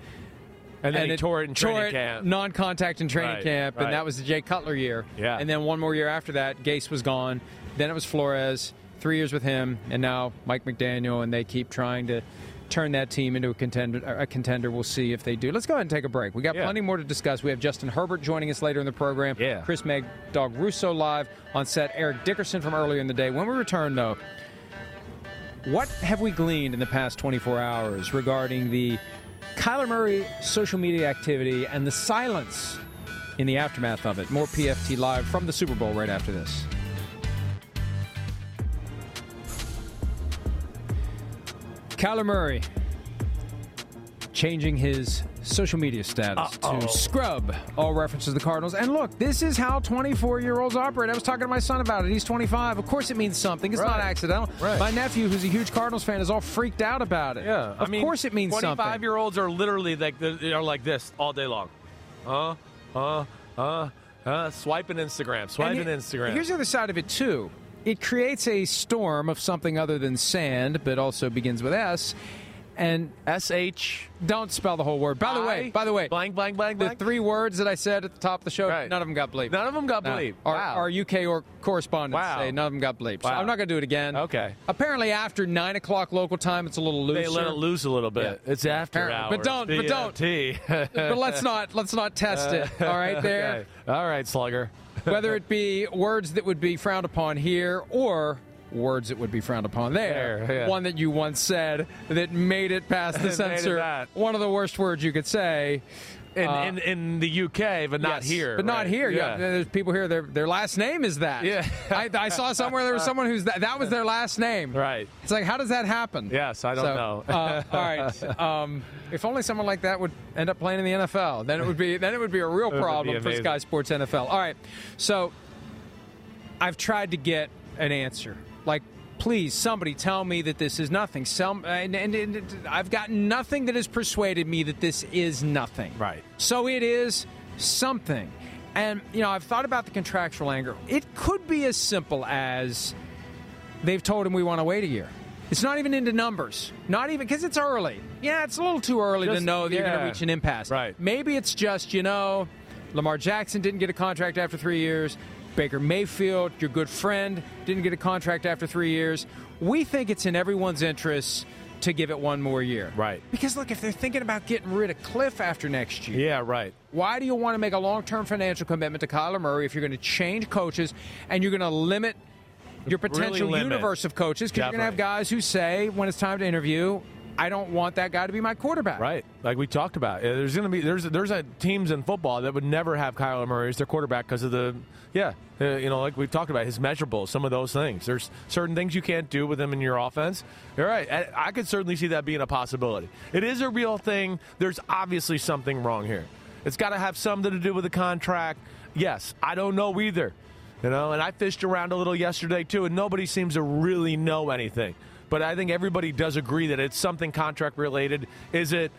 And then he it tore it in tore training it camp. Non-contact in training Right, camp, right. and that was the Jay Cutler year. Yeah. And then one more year after that, Gase was gone. Then it was Flores. Three years with him, and now Mike McDaniel, and they keep trying to turn that team into a contender. A contender. We'll see if they do. Let's go ahead and take a break. We got Yeah. plenty more to discuss. We have Justin Herbert joining us later in the program. Yeah. Chris Mad, Dog Russo live on set. Eric Dickerson from earlier in the day. When we return, though, what have we gleaned in the past 24 hours regarding the Kyler Murray social media activity and the silence in the aftermath of it? More PFT live from the Super Bowl right after this. Kyler Murray changing his social media status Uh-oh. to scrub all references to the Cardinals. And look, this is how 24 year olds operate. I was talking to my son about it. He's 25. Of course, it means something. It's not accidental. Right. My nephew, who's a huge Cardinals fan, is all freaked out about it. Yeah, of I mean, course it means something. Twenty-five year olds are literally like they are like this all day long. Uh, uh, uh, uh, swiping Instagram, swiping And Instagram. Here's the other side of it too. It creates a storm of something other than sand, but also begins with S. And S H. don't spell the whole word. By the way, by the way, blank, blank, blank, the blank. three words that I said at the top of the show, Right. none of them got bleeped. None of them got No. bleeped. Our, Wow. our UK or correspondents Wow. say none of them got bleeped. So I'm not going to do it again. Okay. Apparently, after nine o'clock local time, it's a little looser. They let it loose a little bit. Yeah. It's after Apparently. hours. But don't- but don't. But let's not let's not test it. All right, there. Okay. All right, Slugger. Whether it be words that would be frowned upon here or words that would be frowned upon there. There, yeah. One that you once said that made it past the censor. One of the worst words you could say. In, Uh, in in the UK, but not Yes, here. but not right. here. Yeah. there's people here. Their their last name is that. Yeah. I, I saw somewhere there was someone who's that, that was their last name. Right. It's like how does that happen? Yes, I don't So, know. uh, all right. Um, if only someone like that would end up playing in the NFL, then it would be then it would be a real problem for. Sky Sports NFL. All right. So I've tried to get an answer. Like, please, somebody tell me that this is nothing. Some, and, and, and I've got nothing that has persuaded me that this is nothing. Right. So it is something. And, you know, I've thought about the contractual angle. It could be as simple as they've told him we want to wait a year. It's not even into numbers. Not even because it's early. Yeah, it's a little too early to know that you're going to reach an impasse. Right. Maybe it's just, you know, Lamar Jackson didn't get a contract after three years. Baker Mayfield, your good friend, didn't get a contract after three years. We think it's in everyone's interest to give it one more year. Right. Because, look, if they're thinking about getting rid of Cliff after next year, Yeah, right. why do you want to make a long term financial commitment to Kyler Murray if you're going to change coaches and you're going to limit your potential limit. universe of coaches? Because you're going to have guys who say, when it's time to interview, I don't want that guy to be my quarterback. Right, like we talked about. Uh, There's going to be there's there's a teams in football that would never have Kyler Murray as their quarterback because of the yeah, uh, you know, like we've talked about his measurables, some of those things. There's certain things you can't do with him in your offense. You're right. I, I could certainly see that being a possibility. It is a real thing. There's obviously something wrong here. It's got to have something to do with the contract. Yes, I don't know either. You know, and I fished around a little yesterday too, and nobody seems to really know anything. But I think everybody does agree that it's something contract related. Is it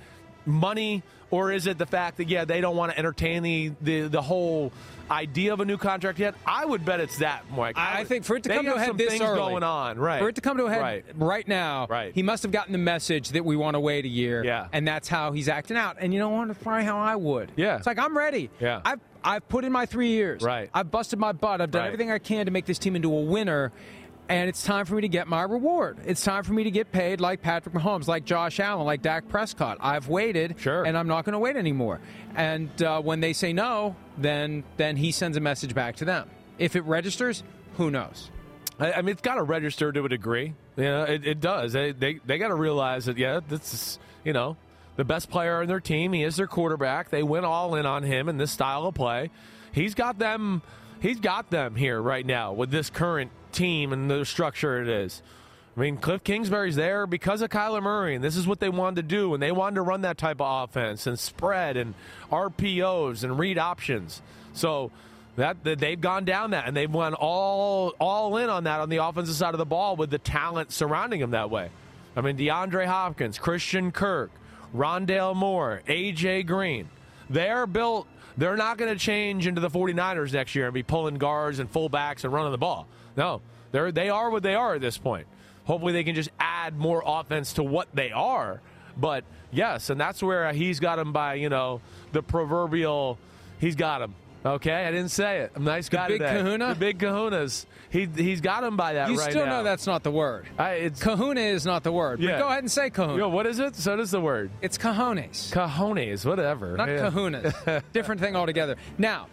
money or is it the fact that yeah they don't want to entertain the the, the whole idea of a new contract yet? I would bet it's that, Mike. I, I would- think for it to come to a head some this things early, going on, right? For it to come to a head right. right, now, Right. he must have gotten the message that we want to wait a year. Yeah. and that's how he's acting out. And you know what? That's probably how I would. Yeah. it's like I'm ready. Yeah. I've I've put in my three years. Right. I've busted my butt. I've done Right. everything I can to make this team into a winner. And it's time for me to get my reward. It's time for me to get paid like Patrick Mahomes, like Josh Allen, like Dak Prescott. I've waited, Sure. and I'm not going to wait anymore. And uh, when they say no, then then he sends a message back to them. If it registers, who knows? I, I mean, it's got to register to a degree. You know, it, it does. They they, they got to realize that yeah, this is you know the best player on their team. He is their quarterback. They went all in on him in this style of play. He's got them. He's got them here right now with this current team and the structure it is. I mean, Cliff Kingsbury's there because of Kyler Murray, and this is what they wanted to do, and they wanted to run that type of offense and spread and RPOs and read options. So that, that they've gone down that, and they've went all all in on that on the offensive side of the ball with the talent surrounding them that way. I mean, DeAndre Hopkins, Christian Kirk, Rondale Moore, A.J. Green. They're built, they're not going to change into the 49ers next year and be pulling guards and fullbacks and running the ball. No, they're, they are what they are at this point. Hopefully, they can just add more offense to what they are. But yes, and that's where he's got him by, you know, the proverbial, he's got him. Okay, I didn't say it. I'm nice guy big today. kahuna? The big kahunas. He, he's got him by that You right still now. know that's not the word. I, it's, Kahuna is not the word. Yeah. But go ahead and say kahuna. Yo, what is it? So does the word. It's cojones. Cajones, whatever. not Yeah. kahunas. Different thing altogether. Now,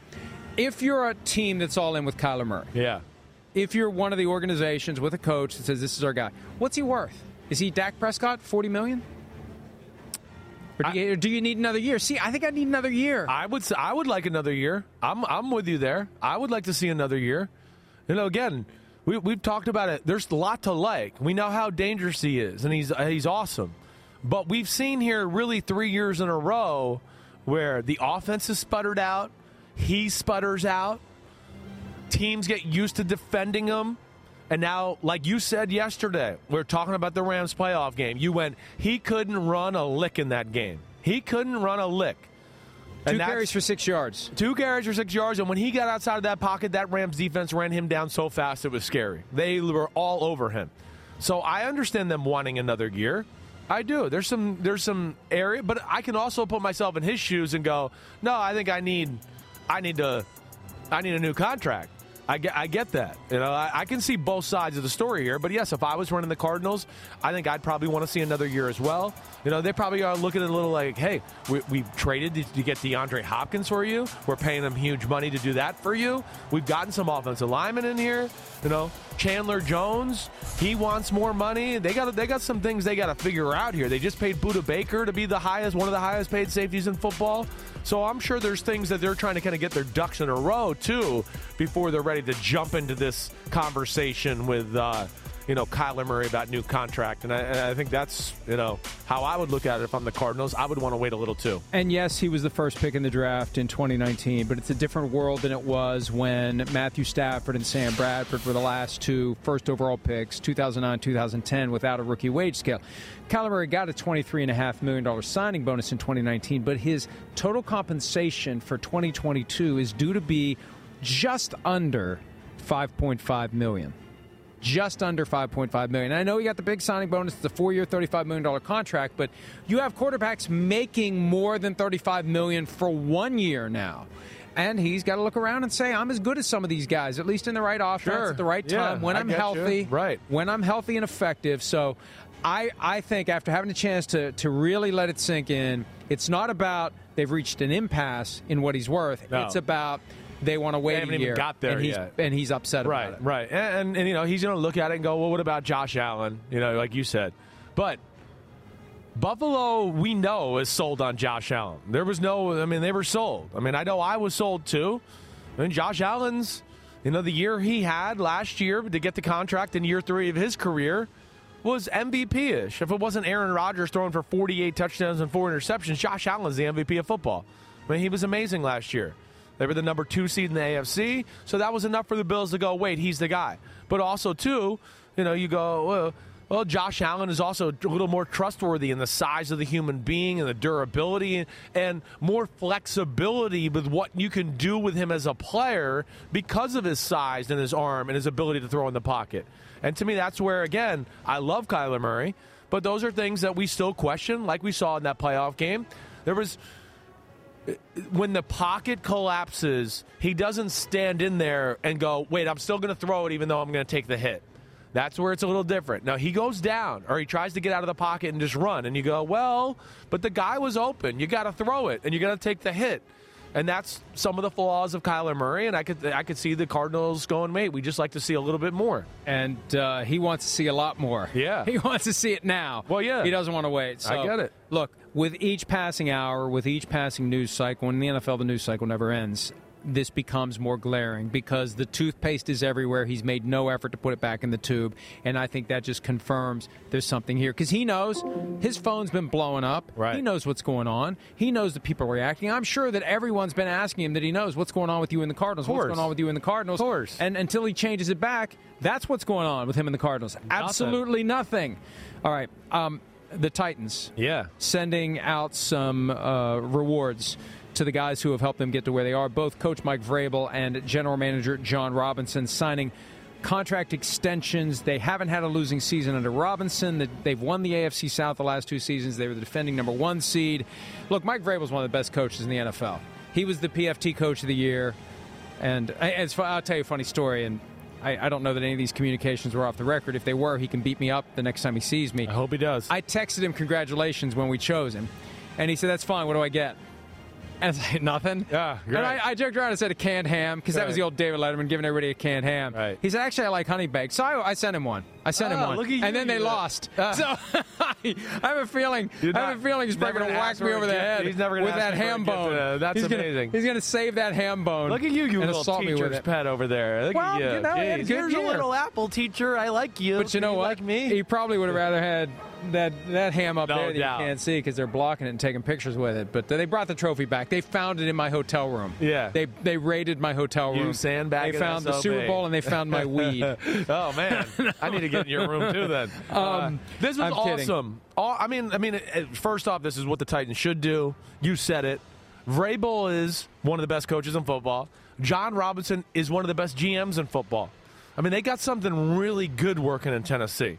if you're a team that's all in with Kyler Murray, Yeah. If you're one of the organizations with a coach that says this is our guy, what's he worth? Is he Dak Prescott, forty million? Or do, you, or do you need another year? See, I think I need another year. I would I would like another year. I'm I'm with you there. I would like to see another year. You know, again, we we've talked about it. There's a lot to like. We know how dangerous he is, and he's he's awesome. But we've seen here really three years in a row where the offense has sputtered out, he sputters out, teams get used to defending him. And now, like you said yesterday, we are talking about the Rams playoff game. You went, he couldn't run a lick in that game. He couldn't run a lick. Two And that's- carries for six yards. Two carries for six yards, and when he got outside of that pocket, that Rams defense ran him down so fast it was scary. They were all over him. So I understand them wanting another year. I do. There's some there's some area, but I can also put myself in his shoes and go, no, I think I need I need to I need a new contract. I get, I get that. You know, I, I can see both sides of the story here. But yes, if I was running the Cardinals, I think I'd probably want to see another year as well. You know, they probably are looking at a little like, hey, we, we traded to, to get DeAndre Hopkins for you. We're paying them huge money to do that for you. We've gotten some offensive linemen in here. You know, Chandler Jones, he wants more money. They got they got some things they got to figure out here. They just paid Budda Baker to be the highest, one of the highest paid safeties in football. So I'm sure there's things that they're trying to kind of get their ducks in a row too before they're ready to jump into this conversation with uh, you know Kyler Murray about new contract. And I, and I think that's you know how I would look at it if I'm the Cardinals. I would want to wait a little too. And yes, he was the first pick in the draft in 2019, but it's a different world than it was when Matthew Stafford and Sam Bradford were the last two first overall picks, 2009, 2010, without a rookie wage scale. Kyler Murray got a $23.5 million signing bonus in 2019, but his total compensation for 2022 is due to be just under 5.5 million just under 5.5 million. I know he got the big signing bonus, it's a four-year, 35 million dollar contract, but you have quarterbacks making more than 35 million for one year now. And he's got to look around and say, "I'm as good as some of these guys, at least in the right offense Sure. at the right Yeah, time when I I'm get you. healthy, Right. When I'm healthy and effective." So, I I think after having a chance to to really let it sink in, it's not about they've reached an impasse in what he's worth. No. It's about they want to wait haven't a even year, got there and he's yet. and he's upset about Right, it. right. And, and, and, you know, he's going to look at it and go, well, what about Josh Allen? You know, like you said. But Buffalo, we know, is sold on Josh Allen. There was no, I mean, they were sold. I mean, I know I was sold too. I mean, Josh Allen's, you know, the year he had last year to get the contract in year three of his career was MVP ish. If it wasn't Aaron Rodgers throwing for 48 touchdowns and four interceptions, Josh Allen's the MVP of football. I mean, he was amazing last year. They were the number two seed in the AFC, so that was enough for the Bills to go, wait, he's the guy. But also, too, you know, you go, well, well, Josh Allen is also a little more trustworthy in the size of the human being and the durability and, more flexibility with what you can do with him as a player because of his size and his arm and his ability to throw in the pocket. And to me, that's where, again, I love Kyler Murray, but those are things that we still question, like we saw in that playoff game. There was when the pocket collapses, he doesn't stand in there and go, wait, I'm still going to throw it even though I'm going to take the hit. That's where it's a little different. Now, he goes down or he tries to get out of the pocket and just run. And you go, well, but the guy was open. You got to throw it and you got to take the hit. And that's some of the flaws of Kyler Murray. And I could, I could see the Cardinals going, mate, we just like to see a little bit more. and uh, he wants to see a lot more. Yeah. he wants to see it now. Well, yeah. he doesn't want to wait. So, I get it. Look, with each passing hour, with each passing news cycle, in the NFL, the news cycle never ends. this becomes more glaring because the toothpaste is everywhere. He's made no effort to put it back in the tube, and I think that just confirms there's something here because he knows his phone's been blowing up. Right. He knows what's going on. He knows that people are reacting. I'm sure that everyone's been asking him that he knows what's going on with you in the Cardinals. What's course. going on with you in the Cardinals? Of course. And until he changes it back, that's what's going on with him in the Cardinals. Absolutely nothing. All right. Um, the Titans Yeah. sending out some uh, rewards to the guys who have helped them get to where they are. Both Coach Mike Vrabel and General Manager Jon Robinson signing contract extensions. They haven't had a losing season under Robinson. They've won the AFC South the last two seasons. They were the defending number one seed. Look, Mike Vrabel is one of the best coaches in the NFL. He was the PFT Coach of the Year. And fu- I'll tell you a funny story. And I, I don't know that any of these communications were off the record. If they were, he can beat me up the next time he sees me. I hope he does. I texted him congratulations when we chose him, and he said, "That's fine. What do I get?" And it's like nothing. Yeah, And I, I joked around and said a canned ham because that was the old David Letterman giving everybody a canned ham. Right. He said, "Actually, I like honey baked," so I, I sent him one. I sent him Oh, one, look at you, and then they lost. Ah. so I have a feeling. You're I have a feeling he's probably going to whack me over the gift. head He's never gonna with that me for a ham bone. uh, that's he's gonna- amazing. he's going to save that ham bone. Look at you, you and little assault me with teacher's pet over there. Look Well, at you. you know, he had a Jeez, Here's a little apple teacher. I like you. But you know what? like me. He probably would have rather had that that ham up No there that you can't see because they're blocking it and taking pictures with it. But they brought the trophy back. They found it in my hotel room. Yeah. They they raided my hotel room. You room. sandbagging They found the. Super Bowl and they found my weed. oh man, I need to get in your room too. Then Uh, this was Um, I'm awesome. All, I mean, I mean, uh, first off, this is what the Titans should do. You said it. Vrabel is one of the best coaches in football. Jon Robinson is one of the best GMs in football. I mean, they got something really good working in Tennessee.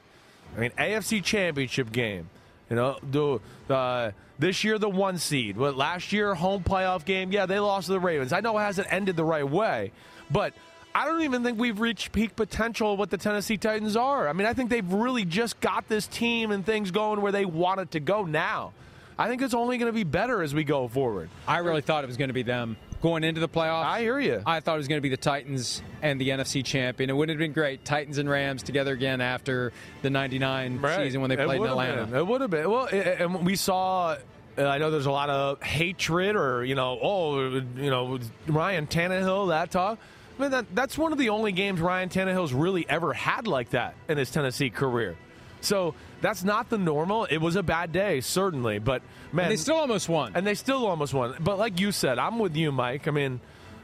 I mean, AFC Championship game. You know, the uh, this year the one seed. What last year home playoff game? Yeah, they lost to the Ravens. I know it hasn't ended the right way, but I don't even think we've reached peak potential what the Tennessee Titans are. I mean, I think they've really just got this team and things going where they want it to go now. I think it's only going to be better as we go forward. I really thought it was going to be them going into the playoffs. I hear you. I thought it was going to be the Titans and the NFC champion. It would have been great. Titans and Rams together again after the '99 season when they It played in Atlanta. Been. It would have been. Well, i- and we saw. uh, I know there's a lot of hatred, or you know, oh, you know, Ryan Tannehill, that talk. I mean, that, that's one of the only games Ryan Tannehill's really ever had like that in his Tennessee career. So that's not the normal. It was a bad day, certainly, but man, And they still almost won. and they still almost won. But like you said, I'm with you, Mike. I mean,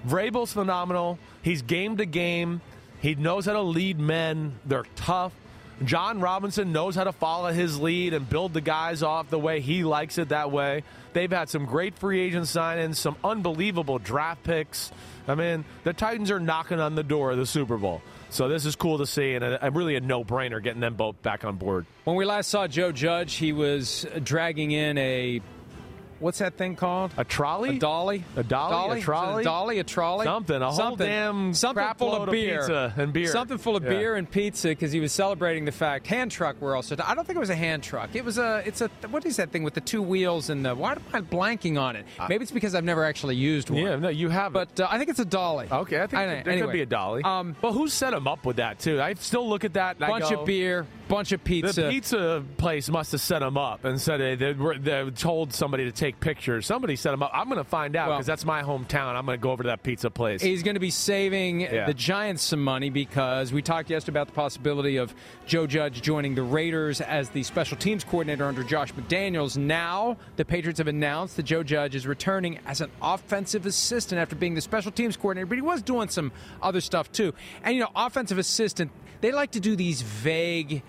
Vrabel's phenomenal. He's game to game. He knows how to lead men. They're tough. Jon Robinson knows how to follow his lead and build the guys off the way he likes it that way. They've had some great free agent signings, some unbelievable draft picks. I mean, the Titans are knocking on the door of the Super Bowl. So this is cool to see, and a, a really a no-brainer getting them both back on board. When we last saw Joe Judge, he was dragging in a what's that thing called? A trolley? A dolly? A dolly? A trolley? A dolly? A trolley? Something. A whole something. damn something full of of beer. pizza and beer. Something full of Yeah. beer and pizza because he was celebrating the fact hand truck. We're also. I don't think it was a hand truck. It was a. It's a. What is that thing with the two wheels and the? Why am I blanking on it? Maybe it's because I've never actually used one. Yeah, no, you have. But uh, I think it's a dolly. Okay, I think I- there anyway. could be a dolly. Um, but who set him up with that too? I still look at that. And bunch go, of beer, bunch of pizza. The pizza place must have set them up and said they, they, were, they told somebody to take pictures. Somebody set them up. I'm going to find out Well- because that's my hometown. I'm going to go over to that pizza place. He's going to be saving Yeah. the Giants some money because we talked yesterday about the possibility of Joe Judge joining the Raiders as the special teams coordinator under Josh McDaniels. Now, the Patriots have announced that Joe Judge is returning as an offensive assistant after being the special teams coordinator, but he was doing some other stuff too. And, you know, offensive assistant, they like to do these vague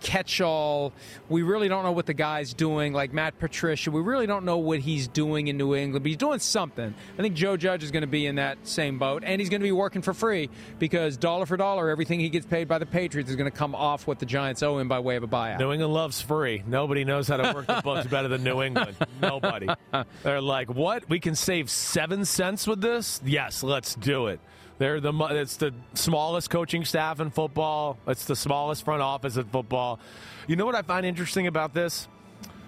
catch all. We really don't know what the guy's doing, like Matt Patricia. We really don't know what he's doing in New England, but he's doing something. I think Joe Judge is going to be in that same boat, and he's going to be working for free because dollar for dollar, everything he gets paid by the Patriots is going to come off what the Giants owe him by way of a buyout. New England loves free. Nobody knows how to work the books better than New England. Nobody. They're like, what? We can save seven cents with this? Yes, let's do it. They're the it's the smallest coaching staff in football. It's the smallest front office in football. You know what I find interesting about this?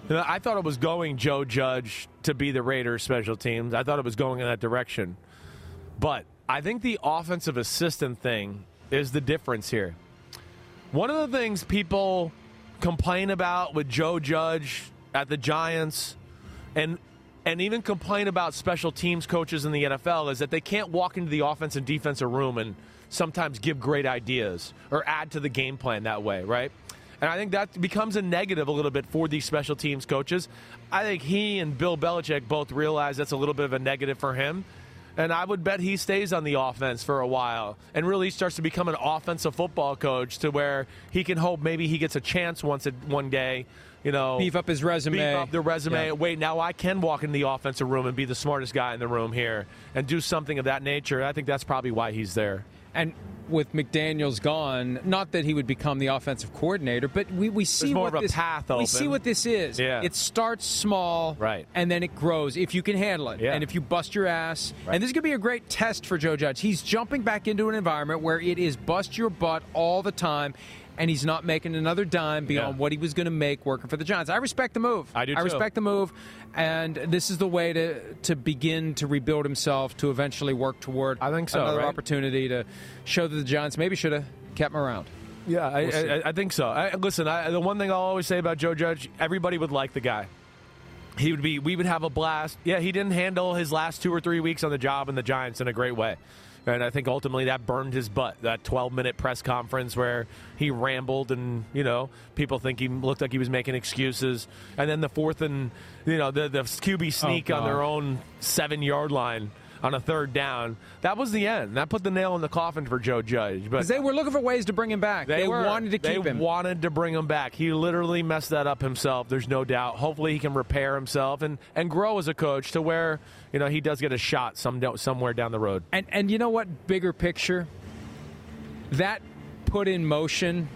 I thought it was going Joe Judge to be the Raiders special teams. I thought it was going in that direction. But I think the offensive assistant thing is the difference here. One of the things people complain about with Joe Judge at the Giants, and and even complain about special teams coaches in the NFL is that they can't walk into the offense and defensive room and sometimes give great ideas or add to the game plan that way, right? And I think that becomes a negative a little bit for these special teams coaches. I think he and Bill Belichick both realize that's a little bit of a negative for him. And I would bet he stays on the offense for a while and really starts to become an offensive football coach to where he can hope maybe he gets a chance once one day, you know, beef up his resume. Beef up the resume. Yeah. Wait, now I can walk into the offensive room and be the smartest guy in the room here and do something of that nature. I think that's probably why he's there. And with McDaniels gone, not that he would become the offensive coordinator, but we, we see what this path we see what this is. Yeah. It starts small, Right. and then it grows if you can handle it, Yeah. and if you bust your ass. Right. And this is going to be a great test for Joe Judge. He's jumping back into an environment where it is bust your butt all the time. And he's not making another dime beyond Yeah. what he was going to make working for the Giants. I respect the move. I do I respect the move, and this is the way to to begin to rebuild himself to eventually work toward I think so, another right? opportunity to show that the Giants maybe should have kept him around. Yeah, I, We'll. I, I think so. I, listen, I, the one thing I'll always say about Joe Judge, everybody would like the guy. He would be. We would have a blast. Yeah, he didn't handle his last two or three weeks on the job in the Giants in a great way, and I think ultimately that burned his butt. That 12-minute press conference where he rambled, and you know, people think he looked like he was making excuses, and then the fourth and you know the the QB oh, sneak on their own seven-yard line. On a third down, that was the end. That put the nail in the coffin for Joe Judge. But Because they were looking for ways to bring him back. They, were. wanted to keep they him. wanted to bring him back. He literally messed that up himself. There's no doubt. Hopefully, he can repair himself and, and grow as a coach to where you know he does get a shot some somewhere down the road. and and you know what? Bigger picture. That put in motion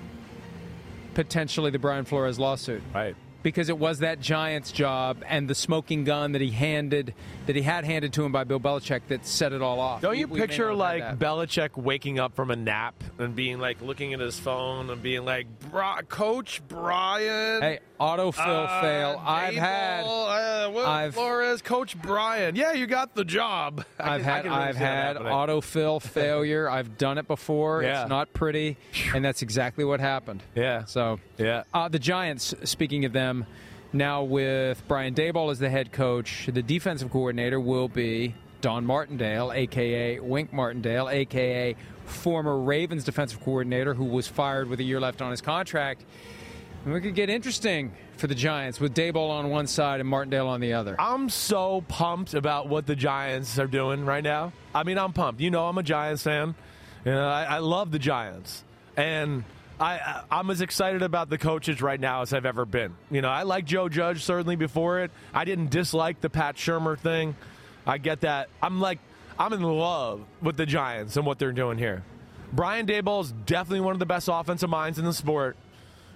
potentially the Brian Flores lawsuit. Right. Because it was that Giants job and the smoking gun that he handed that he had handed to him by Bill Belichick that set it all off. Don't you we picture like. Belichick waking up from a nap and being like looking at his phone and being like, "Bri- "Coach Brian." Hey, autofill uh, fail. I've had uh, Will I've- Flores, Coach Brian. Yeah, you got the job. I I've can- had I've had autofill failure. I've done it before. Yeah. It's not pretty, and that's exactly what happened. Yeah. So Yeah. uh, the Giants. Speaking of them, now with Brian Daboll as the head coach, the defensive coordinator will be Don Martindale, aka Wink Martindale, aka former Ravens defensive coordinator who was fired with a year left on his contract. And we could get interesting for the Giants with Daboll on one side and Martindale on the other. I'm so pumped about what the Giants are doing right now. I mean, I'm pumped. You know, I'm a Giants fan. Know, I, I love the Giants, and I, I'm as excited about the coaches right now as I've ever been. You know, I like Joe Judge certainly before it. I didn't dislike the Pat Shurmur thing. I get that. I'm like, I'm in love with the Giants and what they're doing here. Brian Daboll is definitely one of the best offensive minds in the sport.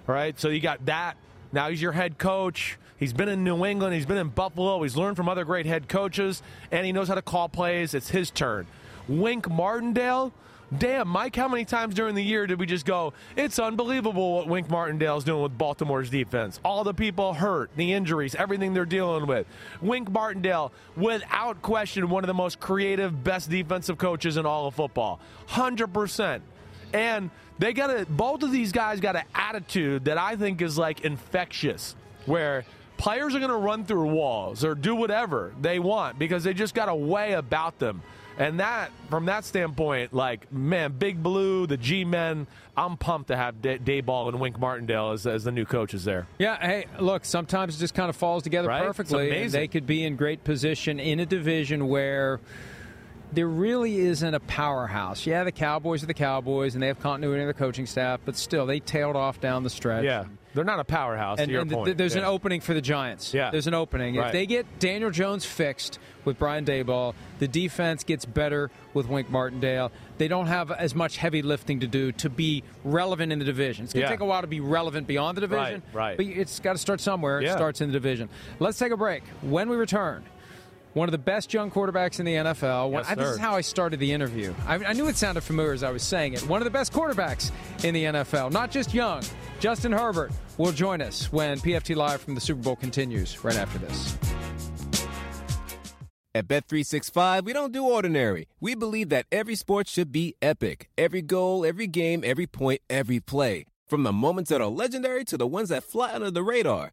All right, so you got that. Now he's your head coach. He's been in New England. He's been in Buffalo. He's learned from other great head coaches, and he knows how to call plays. It's his turn. Wink Martindale. Damn, Mike, how many times during the year did we just go, it's unbelievable what Wink Martindale's doing with Baltimore's defense? All the people hurt, the injuries, everything they're dealing with. Wink Martindale, without question, one of the most creative, best defensive coaches in all of football. 100%. And they got a both of these guys got an attitude that I think is like infectious, where players are going to run through walls or do whatever they want because they just got a way about them. And that, from that standpoint, like man, Big Blue, the G Men, I'm pumped to have Day- Daboll and Wink Martindale as, as the new coaches there. Yeah, hey, look, sometimes it just kind of falls together Right? Perfectly. and they could be in great position in a division where there really isn't a powerhouse. Yeah, the Cowboys are the Cowboys, and they have continuity in their coaching staff, but still, they tailed off down the stretch. Yeah, they're not a powerhouse. And, to your and th- there's an opening for the Giants. Yeah. There's an opening. If they get Daniel Jones fixed with Brian Daboll, the defense gets better with Wink Martindale. They don't have as much heavy lifting to do to be relevant in the division. It's going to Yeah. take a while to be relevant beyond the division. Right, right. But it's got to start somewhere. It Yeah. starts in the division. Let's take a break. When we return, one of the best young quarterbacks in the NFL. One- Yes, I- this is how I started the interview. I, I knew it sounded familiar as I was saying it. One of the best quarterbacks in the NFL, not just young. Justin Herbert will join us when PFT Live from the Super Bowl continues right after this. At Bet365, we don't do ordinary. We believe that every sport should be epic. Every goal, every game, every point, every play. From the moments that are legendary to the ones that fly under the radar.